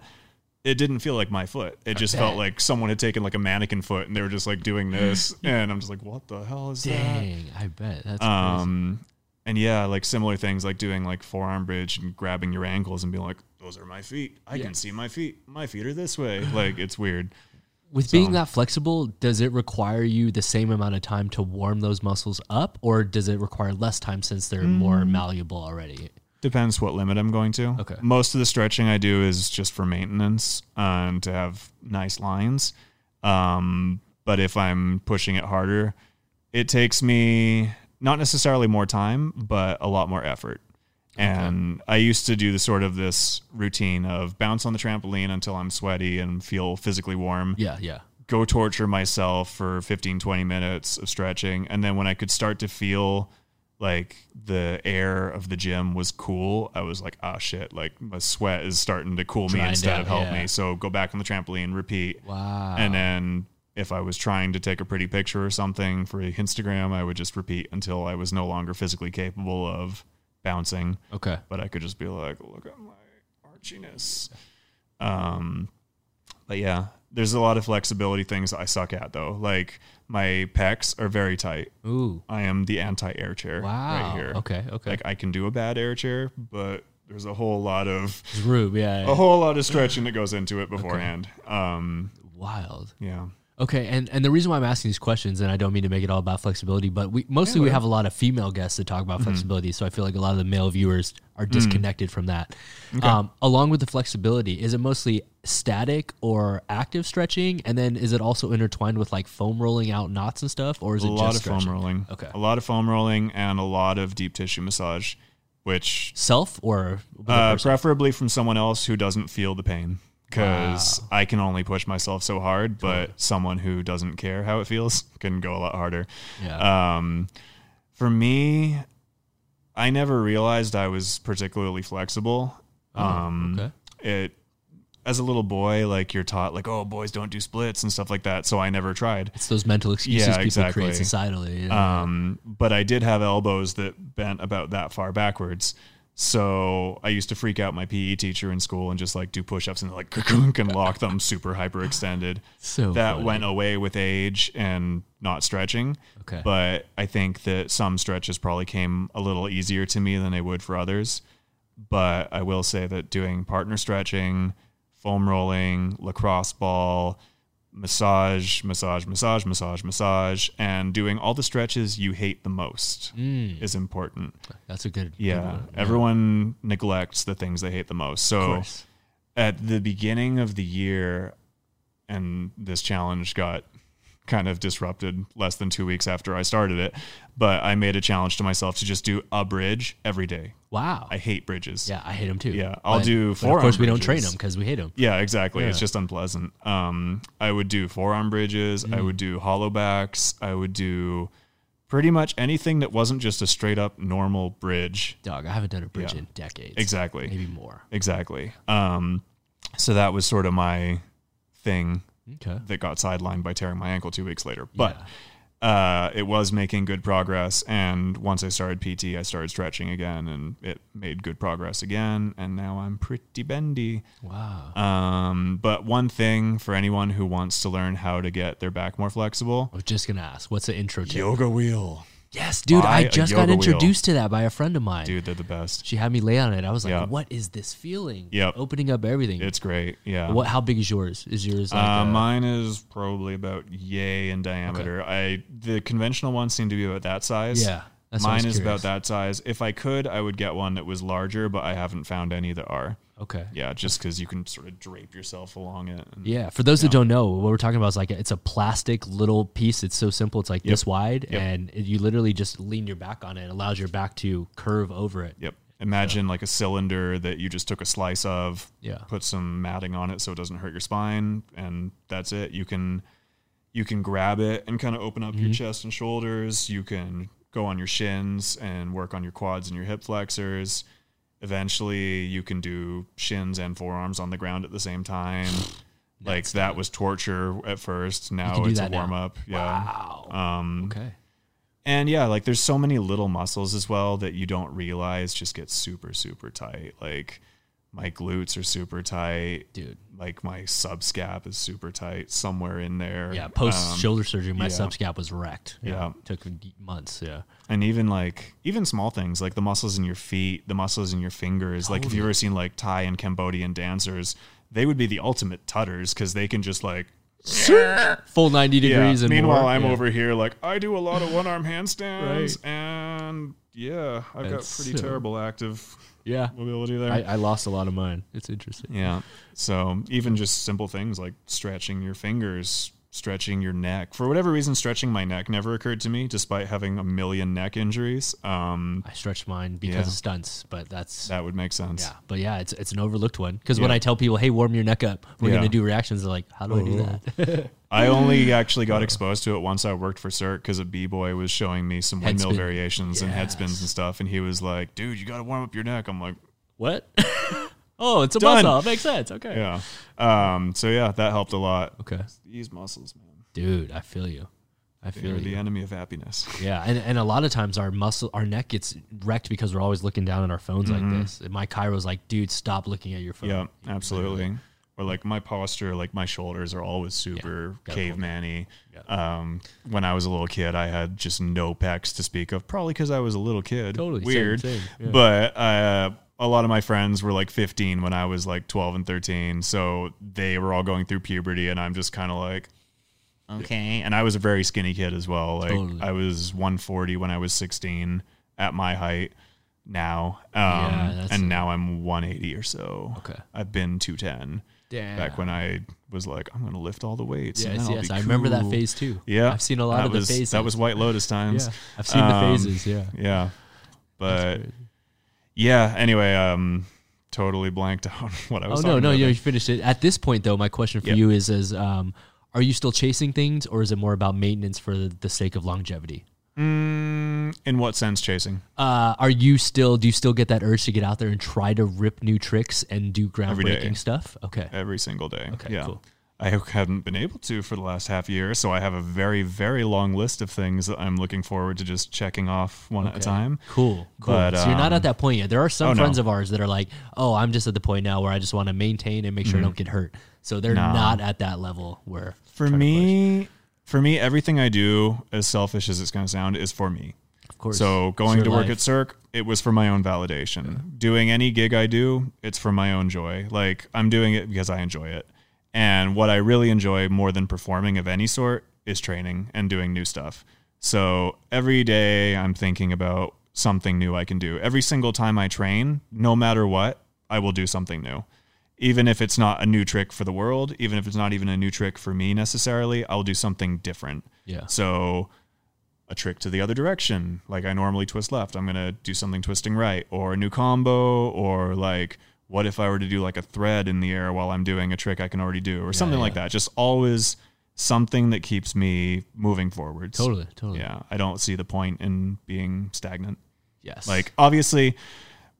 it didn't feel like my foot. It just felt like someone had taken like a mannequin foot and they were just like doing this. and I'm just like, what the hell is that? Dang, I bet. That's crazy. Um, and yeah, like similar things like doing like forearm bridge and grabbing your ankles and being like, those are my feet. I Yeah. can see my feet. My feet are this way. Like it's weird. With being that flexible, does it require you the same amount of time to warm those muscles up, or does it require less time since they're more Mm. malleable already? Depends what limit I'm going to. Okay. Most of the stretching I do is just for maintenance and to have nice lines. Um, but if I'm pushing it harder, it takes me not necessarily more time, but a lot more effort. And I used to do the sort of this routine of bounce on the trampoline until I'm sweaty and feel physically warm Yeah, yeah. go torture myself for 15 20 minutes of stretching and then when i could start to feel like the air of the gym was cool i was like ah shit like my sweat is starting to cool me Drying instead down, of help yeah. me so go back on the trampoline repeat Wow. and then if i was trying to take a pretty picture or something for instagram i would just repeat until i was no longer physically capable of bouncing okay. but I could just be like, look at my archiness. Um, but yeah, there's a lot of flexibility things I suck at though. Like my pecs are very tight. Ooh. I am the anti-air chair Wow. right here. Okay. Okay. Like I can do a bad air chair, but there's a whole lot of It's Rube, yeah. yeah. a whole lot of stretching that goes into it beforehand. Um, Wild. yeah. Okay, and, and the reason why I'm asking these questions, and I don't mean to make it all about flexibility, but we mostly we have a lot of female guests that talk about flexibility, so I feel like a lot of the male viewers are disconnected from that. Um, along with the flexibility, is it mostly static or active stretching, and then is it also intertwined with like foam rolling out knots and stuff, or is A it lot just of foam rolling. Okay. A lot of foam rolling and a lot of deep tissue massage, which Self or Uh, preferably from someone else who doesn't feel the pain because I can only push myself so hard, but someone who doesn't care how it feels can go a lot harder. yeah. Um, for me, I never realized I was particularly flexible. um, Oh, okay. It as a little boy, like you're taught, like oh, boys don't do splits and stuff like that. So I never tried. It's those mental excuses Yeah, people exactly. create societally. know? Um, but I did have elbows that bent about that far backwards. So I used to freak out my PE teacher in school and just like do push-ups and like and lock them super hyperextended. so That funny. went away with age and not stretching. Okay. But I think that some stretches probably came a little easier to me than they would for others. But I will say that doing partner stretching, foam rolling, lacrosse ball, massage, massage, massage, massage, massage, and doing all the stretches you hate the most Mm, is important. that's a good. good Yeah. Everyone neglects the things they hate the most. So at the beginning of the year, and this challenge got kind of disrupted less than two weeks after I started it, but I made a challenge to myself to just do a bridge every day. Wow. I hate bridges. yeah, I hate them too. Yeah, I'll But- do but Of course, we don't train bridges. them because we hate them. Yeah, exactly. It's Yeah. just unpleasant. Um, I would do forearm bridges. I Mm. would do hollow backs. I would do pretty much anything that wasn't just a straight up normal bridge. Dog, I haven't done a bridge Yeah. in decades. Exactly. Maybe more. Exactly. Um, so that was sort of my thing Okay. that got sidelined by tearing my ankle two weeks later. But uh, it was making good progress. And once I started PT, I started stretching again and it made good progress again. And now I'm pretty bendy. Wow. Um, but one thing for anyone who wants to learn how to get their back more flexible I was just gonna ask, what's the intro tip? yoga wheel. Yes, dude. I just got yoga wheel. introduced to that by a friend of mine. Dude, they're the best. She had me lay on it. I was like, Yeah. "What is this feeling?" Yeah, Opening up everything. It's great. Yeah. what? How big is yours? Is yours like? Uh, a- mine is probably about yay in diameter. I the conventional ones seem to be about that size. Yeah, mine is curious. about that size. If I could, I would get one that was larger, but I haven't found any that are. Okay. Yeah, just because you can sort of drape yourself along it. and- Yeah, for those that don't know, what we're talking about is like it's a plastic little piece. It's so simple. It's like this wide, Yep. and it, you literally just lean your back on it. It allows your back to curve over it. Yep. Imagine like a cylinder that you just took a slice of, Yeah. put some matting on it so it doesn't hurt your spine, and that's it. You can you can grab it and kind of open up Mm-hmm. your chest and shoulders. You can go on your shins and work on your quads and your hip flexors. Eventually, you can do shins and forearms on the ground at the same time. like that was torture at first. Now it's a that now. warm up. Yeah. Wow. Um, okay. and yeah, like there's so many little muscles as well that you don't realize just get super, super tight. Like my glutes are super tight. Dude. Like my subscap is super tight somewhere in there. Yeah. Post Um, shoulder surgery, my yeah. subscap was wrecked. Yeah. Took months. Yeah. and even like even small things like the muscles in your feet, the muscles in your fingers. Like if you've ever seen like Thai and Cambodian dancers, they would be the ultimate tutters because they can just like Full ninety degrees. Yeah. And Meanwhile, more. I'm Yeah. over here like I do a lot of one arm handstands, Right. and yeah, I've got pretty terrible active Yeah. mobility there. I, I lost a lot of mine. It's interesting. yeah. So even just simple things like stretching your fingers stretching your neck. For whatever reason, stretching my neck never occurred to me, despite having a million neck injuries. Um, I stretch mine because Yeah. of stunts, but that's that would make sense. yeah. But yeah, it's it's an overlooked one because when I tell people, "Hey, warm your neck up," we're Yeah. gonna do reactions. They're like, "How do I do that?" I only actually got exposed to it once I worked for Cirque because a b boy was showing me some windmill variations and head spins and stuff, and he was like, "Dude, you got to warm up your neck." I'm like, what? oh, it's a Done. muscle. Makes sense. Okay. "Yeah." Um, so yeah, that helped a lot. Okay. These muscles, man, Dude, I feel you. I feel they're you. the enemy of happiness. Yeah, and, and a lot of times our muscle, our neck gets wrecked because we're always looking down at our phones like this. And my chiro's like, dude, stop looking at your phone. Yeah, absolutely. Or like my posture, like my shoulders are always super gotta hold caveman-y. Um, when I was a little kid, I had just no pecs to speak of, probably because I was a little kid. Totally, same, weird. yeah. But uh, a lot of my friends were like 15 when I was like 12 and 13, so they were all going through puberty, and I'm just kind of like, okay. And I was a very skinny kid as well. Like Totally. I was 140 when I was 16 at my height. Now, um, Yeah, and a- now I'm 180 or so. Okay. I've been 210 Damn. back when I was like, I'm going to lift all the weights. Yes, yes. be I remember that phase too. Yeah. I've seen a lot that of was, the phases. That was White Lotus times. Yeah, I've seen Um, the phases. Yeah. Yeah. But. Yeah, anyway, um, totally blanked out what I was. Oh no, no, you, you finished it. At this point, though, my question for Yep. you is: is um, are you still chasing things, or is it more about maintenance for the, the sake of longevity? Mm, in what sense chasing? Uh, are you still? Do you still get that urge to get out there and try to rip new tricks and do groundbreaking stuff? Okay. Every single day. Okay, yeah. cool. I haven't been able to for the last half year, so I have a very, very long list of things that I'm looking forward to just checking off one at a time. Cool, cool. But, so you're not um, at that point yet. There are some oh, no. friends of ours that are like, "Oh, I'm just at the point now where I just want to maintain and make sure I don't get hurt." So they're Mm-hmm. Not at that level where For me, for me, everything I do, as selfish as it's going to sound, is for me. of course. So going to work life. at Cirque, it was for my own validation. Doing any gig I do, it's for my own joy. Like I'm doing it because I enjoy it. And what I really enjoy more than performing of any sort is training and doing new stuff. So every day I'm thinking about something new I can do. Every single time I train, no matter what, I will do something new. Even if it's not a new trick for the world, even if it's not even a new trick for me necessarily, I'll do something different. yeah, So a trick to the other direction, like I normally twist left, I'm gonna do something twisting right, or a new combo, or like what if I were to do like a thread in the air while I'm doing a trick I can already do, or something like that. Just always something that keeps me moving forward. totally, totally. Yeah, I don't see the point in being stagnant. Yes. Like obviously,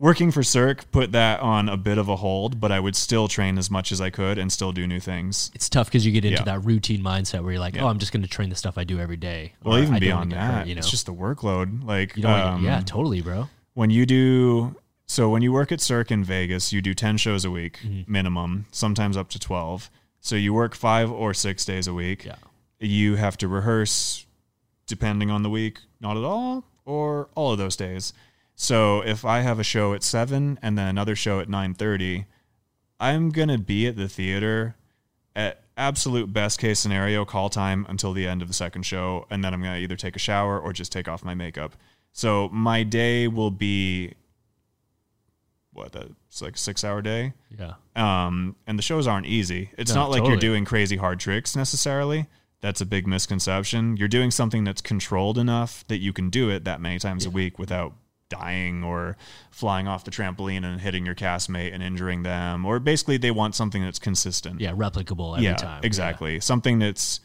working for Cirque put that on a bit of a hold, but I would still train as much as I could and still do new things. it's tough because you get into Yeah. that routine mindset where you're like, Yeah. "Oh, I'm just going to train the stuff I do every day." Well, even I beyond that, hurt, you know, it's just the workload. Like, you don't. wanna um, get, yeah, totally, bro. when you do so when you work at Cirque in Vegas, you do 10 shows a week Mm-hmm. minimum, sometimes up to 12. So you work 5 or 6 days a week. Yeah. You have to rehearse depending on the week, not at all or all of those days. So if I have a show at 7 and then another show at 9:30, I'm going to be at the theater at absolute best case scenario call time until the end of the second show and then I'm going to either take a shower or just take off my makeup. So my day will be what that's like a 6 hour day. Yeah. Um and the shows aren't easy. It's No, not like totally. you're doing crazy hard tricks necessarily. That's a big misconception. You're doing something that's controlled enough that you can do it that many times a week without dying or flying off the trampoline and hitting your castmate and injuring them or basically they want something that's consistent Yeah, replicable every yeah, time. exactly. Something that's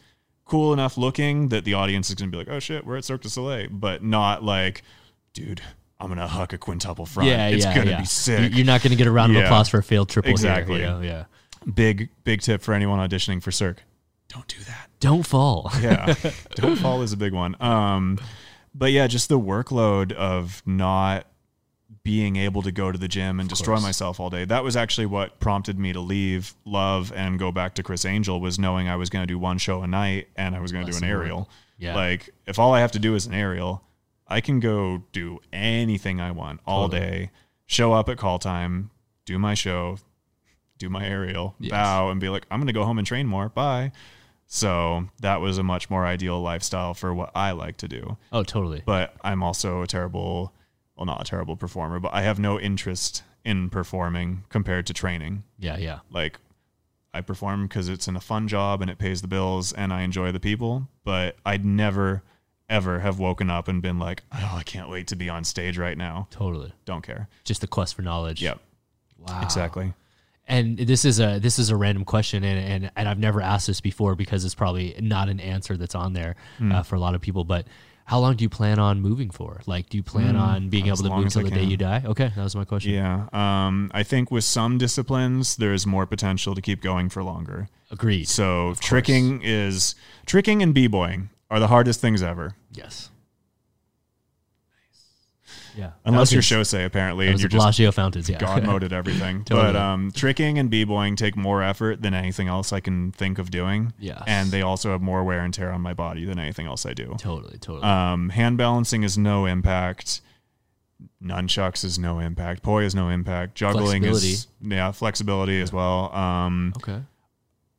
cool enough looking that the audience is going to be like, "Oh shit, we're at Cirque du Soleil," but not like, "Dude, I'm to huck a quintuple front. Yeah, it's yeah, to yeah. be sick." You're not to get a round of Yeah. applause for a failed triple Exactly. here. you know? Yeah. big big tip for anyone auditioning for Cirque: don't do that. Don't fall. Yeah, don't fall is a big one. Um, but yeah, just the workload of not being able to go to the gym and destroy course. myself all day. That was actually what prompted me to leave Love and go back to Criss Angel was knowing I was going to do one show a night and I was going to do an aerial. Yeah. Like if all I have to do is an aerial, I can go do anything I want all Totally. day, show up at call time, do my show, do my aerial, Yes. bow and be like, I'm going to go home and train more. Bye. So that was a much more ideal lifestyle for what I like to do. Oh, totally. But I'm also a terrible, well, not a terrible performer, but I have no interest in performing compared to training. Yeah, yeah. Like, I perform because it's in a fun job and it pays the bills and I enjoy the people. But I'd never, ever have woken up and been like, oh, I can't wait to be on stage right now. Totally. Don't care. Just the quest for knowledge. Yep. Wow. Exactly. And this is a this is a random question, and and, and I've never asked this before because it's probably not an answer that's on there Hmm. uh, for a lot of people. But how long do you plan on moving for? Like, do you plan on being able to move till the day you die? Okay, that was my question. Yeah. Um, I think with some disciplines, there's more potential to keep going for longer. Agreed. So tricking is tricking and b-boying are the hardest things ever. yes. Yeah. Unless That you're was- Shosei, apparently, and you're the just Bellagio fountains. Yeah. God moded everything. Totally. But um, tricking and b-boying take more effort than anything else I can think of doing. Yes. And they also have more wear and tear on my body than anything else I do. totally. Totally. Um, hand balancing is no impact. Nunchucks is no impact. Poi is no impact. Juggling is yeah, flexibility as well. Um, okay.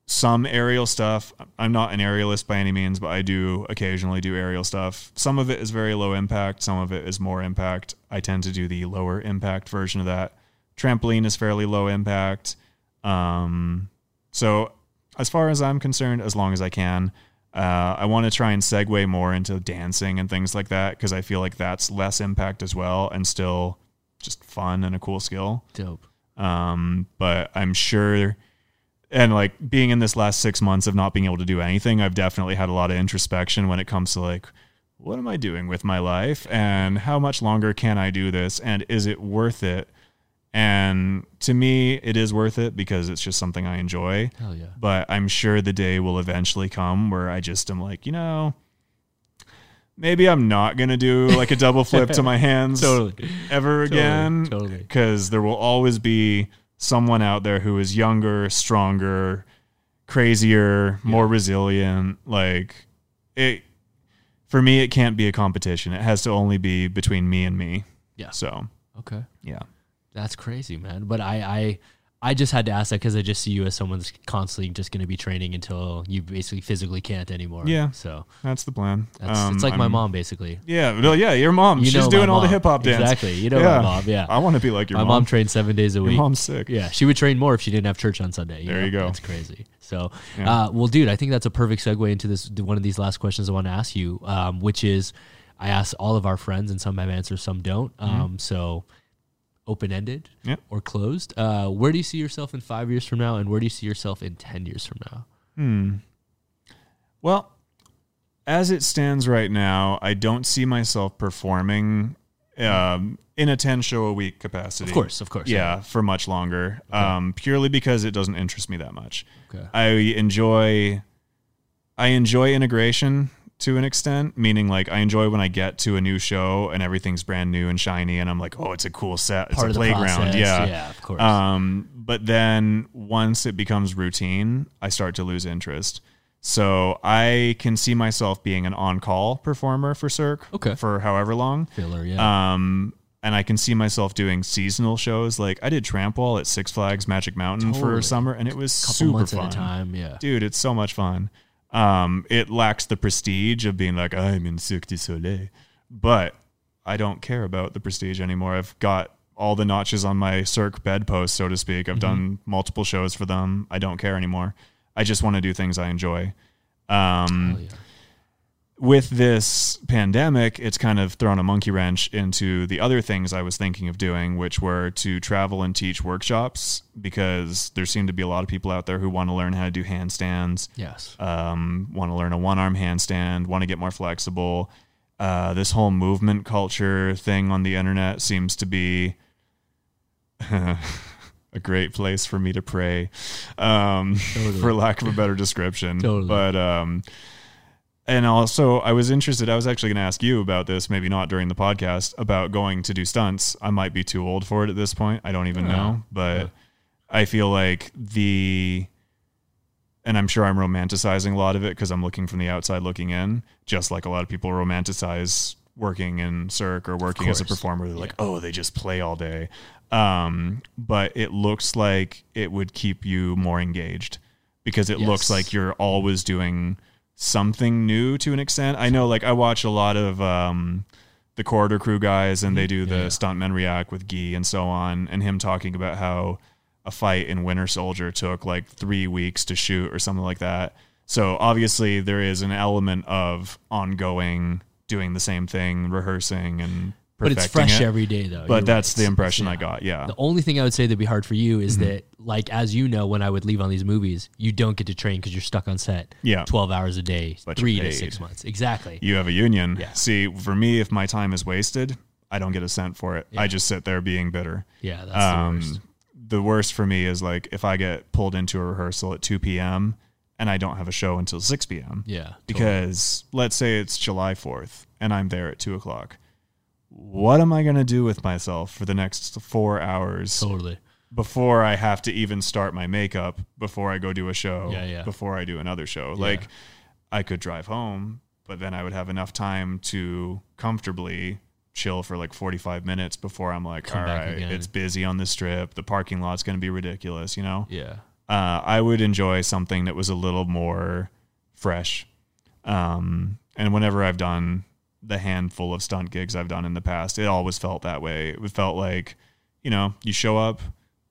Some aerial stuff. I'm not an aerialist by any means, but I do occasionally do aerial stuff. Some of it is very low impact, some of it is more impact. I tend to do the lower impact version of that. Trampoline is fairly low impact. Um, so, as far as I'm concerned, as long as I can, uh, I want to try and segue more into dancing and things like that because I feel like that's less impact as well and still just fun and a cool skill. Dope. Um, but I'm sure, and like being in this last six months of not being able to do anything, I've definitely had a lot of introspection when it comes to like, what am I doing with my life and how much longer can I do this and is it worth it? And to me, it is worth it because it's just something I enjoy. Hell yeah. But I'm sure the day will eventually come where I just am like, you know, maybe I'm not going to do like a double flip to my hands Totally. ever again totally. because there will always be someone out there who is younger, stronger, crazier, more resilient. Like it for me it can't be a competition. It has to only be between me and me. Yeah. So, Okay. yeah. That's crazy, man. But I, I, I just had to ask that because I just see you as someone that's constantly just going to be training until you basically physically can't anymore. Yeah. So That's the plan. that's Um, it's like my I'm- mom, basically. Yeah, well, yeah, your mom. You She's doing all the hip hop dance. Exactly. You know yeah. my mom. Yeah. I want to be like your my mom. My mom trained seven days a your week. mom's sick. Yeah, she would train more if she didn't have church on Sunday. There know? you go. That's crazy. So, Yeah. uh, well, dude, I think that's a perfect segue into this one of these last questions I want to ask you, um, which is, I ask all of our friends, and some have answers, some don't. Mm-hmm. Um, so, open ended Yep. or closed. Uh, where do you see yourself in five years from now, and where do you see yourself in ten years from now? Hmm. Well, as it stands right now, I don't see myself performing um, in a 10 show a week capacity. Of course, of course. Yeah, for much longer. Um, purely because it doesn't interest me that much. Okay. I enjoy I enjoy integration to an extent, meaning like I enjoy when I get to a new show and everything's brand new and shiny and I'm like, "Oh, it's a cool set. It's Part a playground." process. Yeah. Yeah, of course. Um, but then once it becomes routine, I start to lose interest. So I can see myself being an on-call performer for Cirque Okay. for however long. Filler, yeah. Um, and I can see myself doing seasonal shows. Like I did tramp wall at Six Flags Magic Mountain Totally. for summer, and it was couple super fun. time. Yeah. Dude, it's so much fun. Um, it lacks the prestige of being like I'm in Cirque du Soleil, but I don't care about the prestige anymore. I've got all the notches on my Cirque bedpost, so to speak. I've done multiple shows for them. I don't care anymore. I just want to do things I enjoy. Um, Hell yeah. With this pandemic, it's kind of thrown a monkey wrench into the other things I was thinking of doing, which were to travel and teach workshops because there seem to be a lot of people out there who want to learn how to do handstands, Yes. um, want to learn a one arm handstand, want to get more flexible. Uh, this whole movement culture thing on the internet seems to be a great place for me to prey, um, Totally. for lack of a better description. Totally. But um, and also, I was interested. I was actually going to ask you about this, maybe not during the podcast, about going to do stunts. I might be too old for it at this point. I don't even Yeah. know, but Yeah. I feel like the, and I'm sure I'm romanticizing a lot of it because I'm looking from the outside looking in, just like a lot of people romanticize working in Cirque or working as a performer. They're like, oh, they just play all day. Um, but it looks like it would keep you more engaged because it looks like you're always doing something new to an extent. I know, like, I watch a lot of um, the Corridor Crew guys, and they do the Yeah. Stuntmen React with Guy and so on, and him talking about how a fight in Winter Soldier took like three weeks to shoot or something like that. So obviously there is an element of ongoing doing the same thing, rehearsing and but it's fresh it. every day though. But You're that's right. the impression I got. Yeah. The only thing I would say that'd be hard for you is Mm-hmm. that, like, as you know, when I would leave on these movies, you don't get to train because you're stuck on set. Yeah. twelve hours a day, But three to six months, exactly. You have a union. Yeah. See, for me, if my time is wasted, I don't get a cent for it. Yeah. I just sit there being bitter. yeah, that's the Um, worst. the worst for me is like if I get pulled into a rehearsal at 2 p.m. and I don't have a show until 6 p.m. Yeah, totally. Because let's say it's July 4th and I'm there at 2 o'clock. What am I going to do with myself for the next four hours totally. before I have to even start my makeup, before I go do a show, Yeah, yeah. before I do another show? Like, I could drive home, but then I would have enough time to comfortably chill for like 45 minutes before I'm like, Come all right, again." it's busy on the strip. The parking lot's going to be ridiculous, you know? Yeah, Uh, I would enjoy something that was a little more fresh. Um, and whenever I've done the handful of stunt gigs I've done in the past, it always felt that way. It felt like, you know, you show up,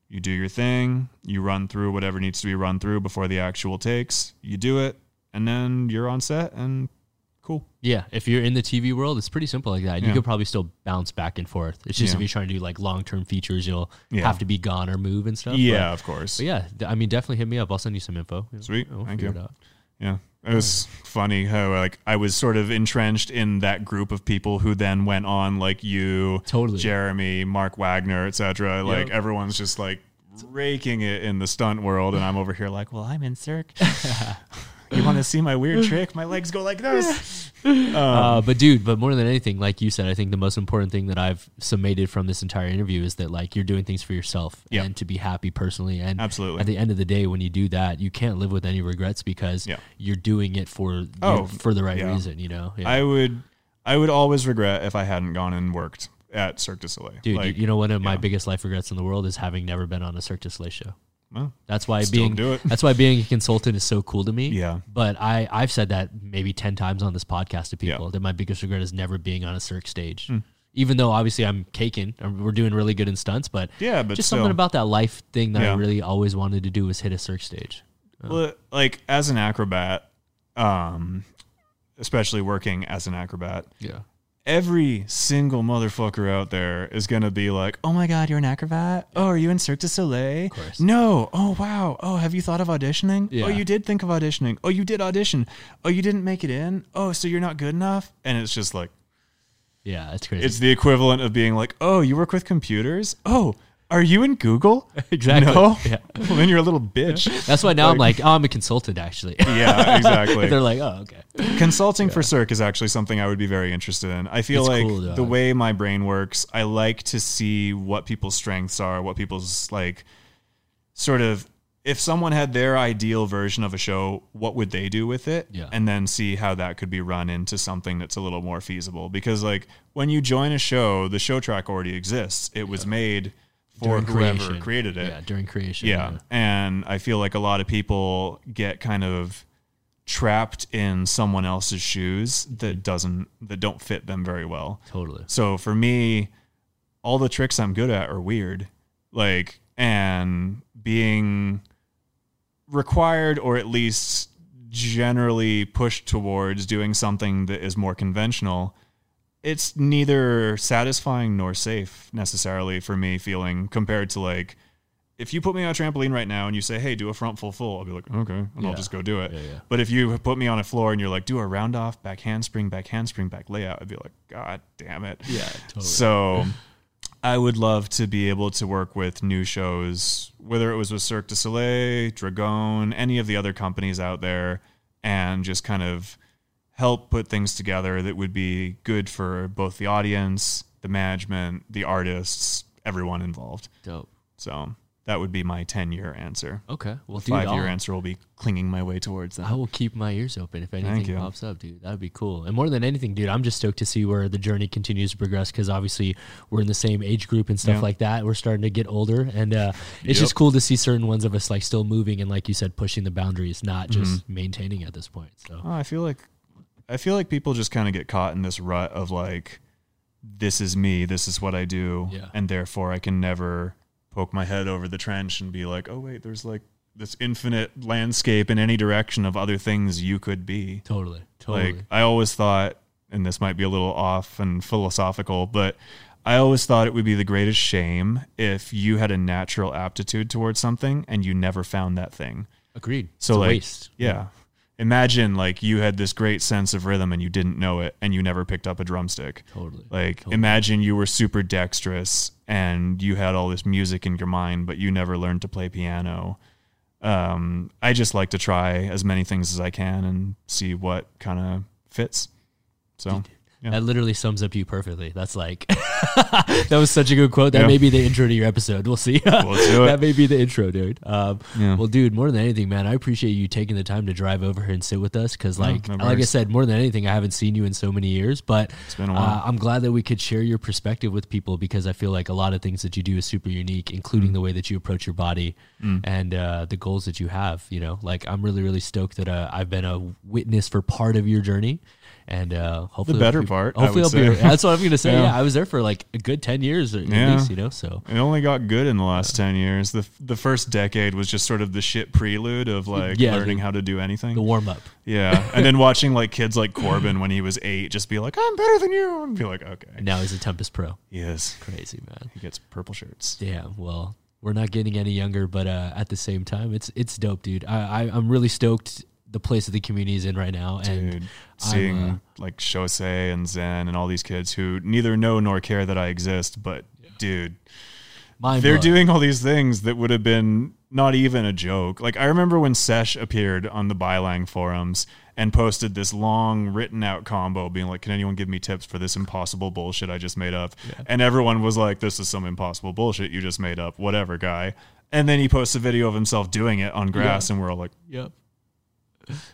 you do your thing, you run through whatever needs to be run through before the actual takes, you do it, and then you're on set and cool. yeah. If you're in the TV world, it's pretty simple like that. You Yeah. could probably still bounce back and forth. It's just Yeah. if you're trying to do like long term features, you'll Yeah. have to be gone or move and stuff. yeah, But, of course. but yeah, I mean, definitely hit me up. I'll send you some info. You Sweet. we'll Thank you. Yeah. It was funny how like I was sort of entrenched in that group of people who then went on like you, Totally. Jeremy, Mark Wagner, etc. Like Yep. everyone's just like raking it in the stunt world, and I'm over here like, well, I'm in Cirque. you want to see my weird trick? My legs go like this. Um, uh, but dude, but more than anything, like you said, I think the most important thing that I've summated from this entire interview is that like you're doing things for yourself Yeah. and to be happy personally. And Absolutely. at the end of the day, when you do that, you can't live with any regrets because Yeah. you're doing it for Oh, you- for the right yeah. reason. You know, yeah. I would, I would always regret if I hadn't gone and worked at Cirque du Soleil. dude. like, you, you know, one of my biggest life regrets in the world is having never been on a Cirque du Soleil show. Well, That's why being that's why being a consultant is so cool to me. Yeah. But I I've said that maybe ten times on this podcast to people Yeah. that my biggest regret is never being on a Cirque stage. Hmm. Even though obviously I'm caking, we're doing really good in stunts, but yeah, but just still. something about that life thing that I really always wanted to do was hit a Cirque stage. Well, like as an acrobat, um, especially working as an acrobat, Yeah. Every single motherfucker out there is gonna be like, "Oh my god, you're an acrobat? Oh, are you in Cirque du Soleil? course. No. Oh wow. Oh, have you thought of auditioning? Oh, yeah. Oh, you did think of auditioning. Oh, you did audition. Oh, you didn't make it in. Oh, so you're not good enough. And it's just like Yeah, it's crazy. it's the equivalent of being like, "Oh, you work with computers? Oh, are you in Google? Exactly. No. Yeah. Well, then you're a little bitch. That's why now I'm like, oh, I'm a consultant actually. yeah, exactly. They're like, oh, okay. Consulting for Cirque is actually something I would be very interested in. I feel It's like cool, dog. the way my brain works, I like to see what people's strengths are, what people's like sort of if someone had their ideal version of a show, what would they do with it? Yeah. And then see how that could be run into something that's a little more feasible. Because like when you join a show, the show track already exists. It was made for During whoever creation. created it. Yeah, during creation. Yeah. And I feel like a lot of people get kind of trapped in someone else's shoes that doesn't that don't fit them very well. Totally. So for me, all the tricks I'm good at are weird. Like and being required or at least generally pushed towards doing something that is more conventional it's neither satisfying nor safe necessarily for me feeling compared to like if you put me on a trampoline right now and you say hey do a front full full i'll be like okay and Yeah. i'll just go do it Yeah, yeah. but if you put me on a floor and you're like do a round off back handspring back handspring back layout i'd be like god damn it Yeah, totally. so I would love to be able to work with new shows, whether it was with Cirque du Soleil, Dragon, any of the other companies out there, and just kind of help put things together that would be good for both the audience, the management, the artists, everyone involved. Dope. So that would be my 10 year answer. Okay. Well, dude, Five year I'll- answer will be clinging my way towards that. I will keep my ears open if anything pops up, dude. That'd be cool. And more than anything, dude, I'm just stoked to see where the journey continues to progress because obviously we're in the same age group and stuff Yeah. like that. We're starting to get older, and uh, it's Yep. just cool to see certain ones of us like still moving and, like you said, pushing the boundaries, not just Mm-hmm. maintaining at this point. So Oh, I feel like I feel like people just kind of get caught in this rut of like this is me, this is what I do, Yeah. and therefore I can never poke my head over the trench and be like, oh wait, there's like this infinite landscape in any direction of other things you could be. Totally. Totally. Like I always thought, and this might be a little off and philosophical, but I always thought it would be the greatest shame if you had a natural aptitude towards something and you never found that thing. Agreed. So It's like, waste. yeah. Imagine like you had this great sense of rhythm and you didn't know it and you never picked up a drumstick. Totally. Like Totally. imagine you were super dexterous and you had all this music in your mind but you never learned to play piano. Um, I just like to try as many things as I can and see what kind of fits. So yeah. That literally sums up you perfectly. That's like that was such a good quote. That Yeah. may be the intro to your episode. We'll see. It. that may be the intro, dude. Um, Yeah. Well, dude, more than anything, man, I appreciate you taking the time to drive over here and sit with us. Because, like, no like I said, more than anything, I haven't seen you in so many years. But It's been a uh. I'm glad that we could share your perspective with people because I feel like a lot of things that you do is super unique, including Mm. the way that you approach your body and uh, the goals that you have. You know, like I'm really, really stoked that uh, I've been a witness for part of your journey. And uh, hopefully, the better people- part, Hopefully, I'll be. That's what I'm gonna say. Yeah. Yeah. I was there for like a good ten years at Yeah. least. You know, so It only got good in the last 10 years. The the first decade was just sort of the shit prelude of like Yeah, learning the- how to do anything. the warm up. yeah. And then watching like kids like Corbin when he was 8 just be like, "I'm better than you." And be like, "Okay." And now he's a Tempest Pro. He is. Crazy man. He gets purple shirts. Damn. Well, we're not getting any younger, but uh, at the same time, it's it's dope, dude. I, I I'm really stoked the place that the community is in right now, and seeing I'm, uh, like Shosei and Zen and all these kids who neither know nor care that I exist, but dude, mind they're doing all these things that would have been not even a joke. Like I remember when Sesh appeared on the Bylang forums and posted this long written out combo being like, Can anyone give me tips for this impossible bullshit I just made up? And everyone was like, This is some impossible bullshit you just made up, whatever guy. And then he posts a video of himself doing it on grass and we're all like, Yep.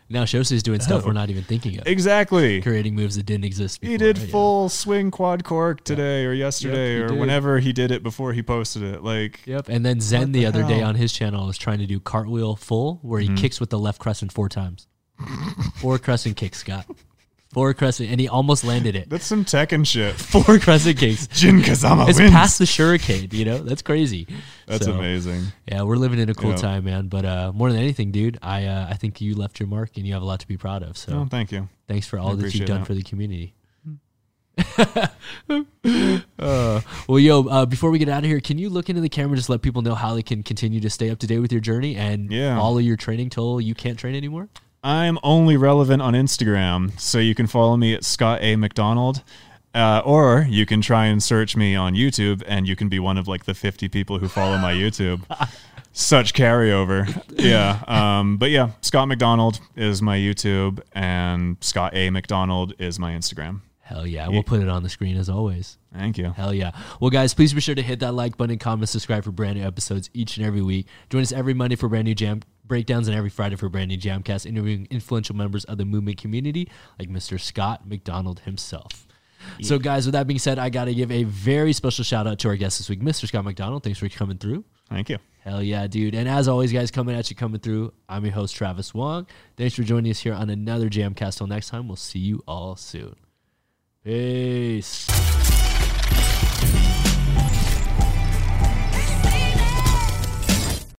Now Shosei's doing stuff Oh. we're not even thinking of, Exactly. creating moves that didn't exist. Before, He did know? full swing quad cork today or yesterday he or did. whenever he did it before he posted it. Like Yep. And then Zen the, the other day on his channel was trying to do cartwheel full, where he Mm-hmm. kicks with the left crescent four times. four crescent kicks, Scott. Four crescent, and he almost landed it. that's some Tekken shit. Four crescent kicks. Jin Kazama It's wins. past the shuricane, you know? That's crazy. that's So, amazing. Yeah, we're living in a cool Yeah. time, man. But uh, more than anything, dude, I uh, I think you left your mark and you have a lot to be proud of. So Oh, thank you. thanks for all that you've appreciate done that. for the community. uh, well, yo, uh, before we get out of here, can you look into the camera and just let people know how they can continue to stay up to date with your journey and Yeah. follow your training till you can't train anymore? I'm only relevant on Instagram, so you can follow me at Scott A. McDonald. Uh, or you can try and search me on YouTube, and you can be one of like the 50 people who follow my YouTube. Such carryover, yeah. Um, but yeah, Scott McDonald is my YouTube, and Scott A. McDonald is my Instagram. Hell yeah, we'll put it on the screen as always. Thank you. Hell yeah. Well, guys, please be sure to hit that like button, comment, subscribe for brand new episodes each and every week. Join us every Monday for brand new jam breakdowns and every Friday for brand new Jamcast, interviewing influential members of the movement community like Mr. Scott McDonald himself. So, guys, with that being said, I got to give a very special shout out to our guest this week, Mr. Scott McDonald. Thanks for coming through. Thank you. Hell yeah, dude. And as always, guys, coming at you, coming through. I'm your host, Travis Wong. Thanks for joining us here on another Jamcast. Till next time, we'll see you all soon. Peace.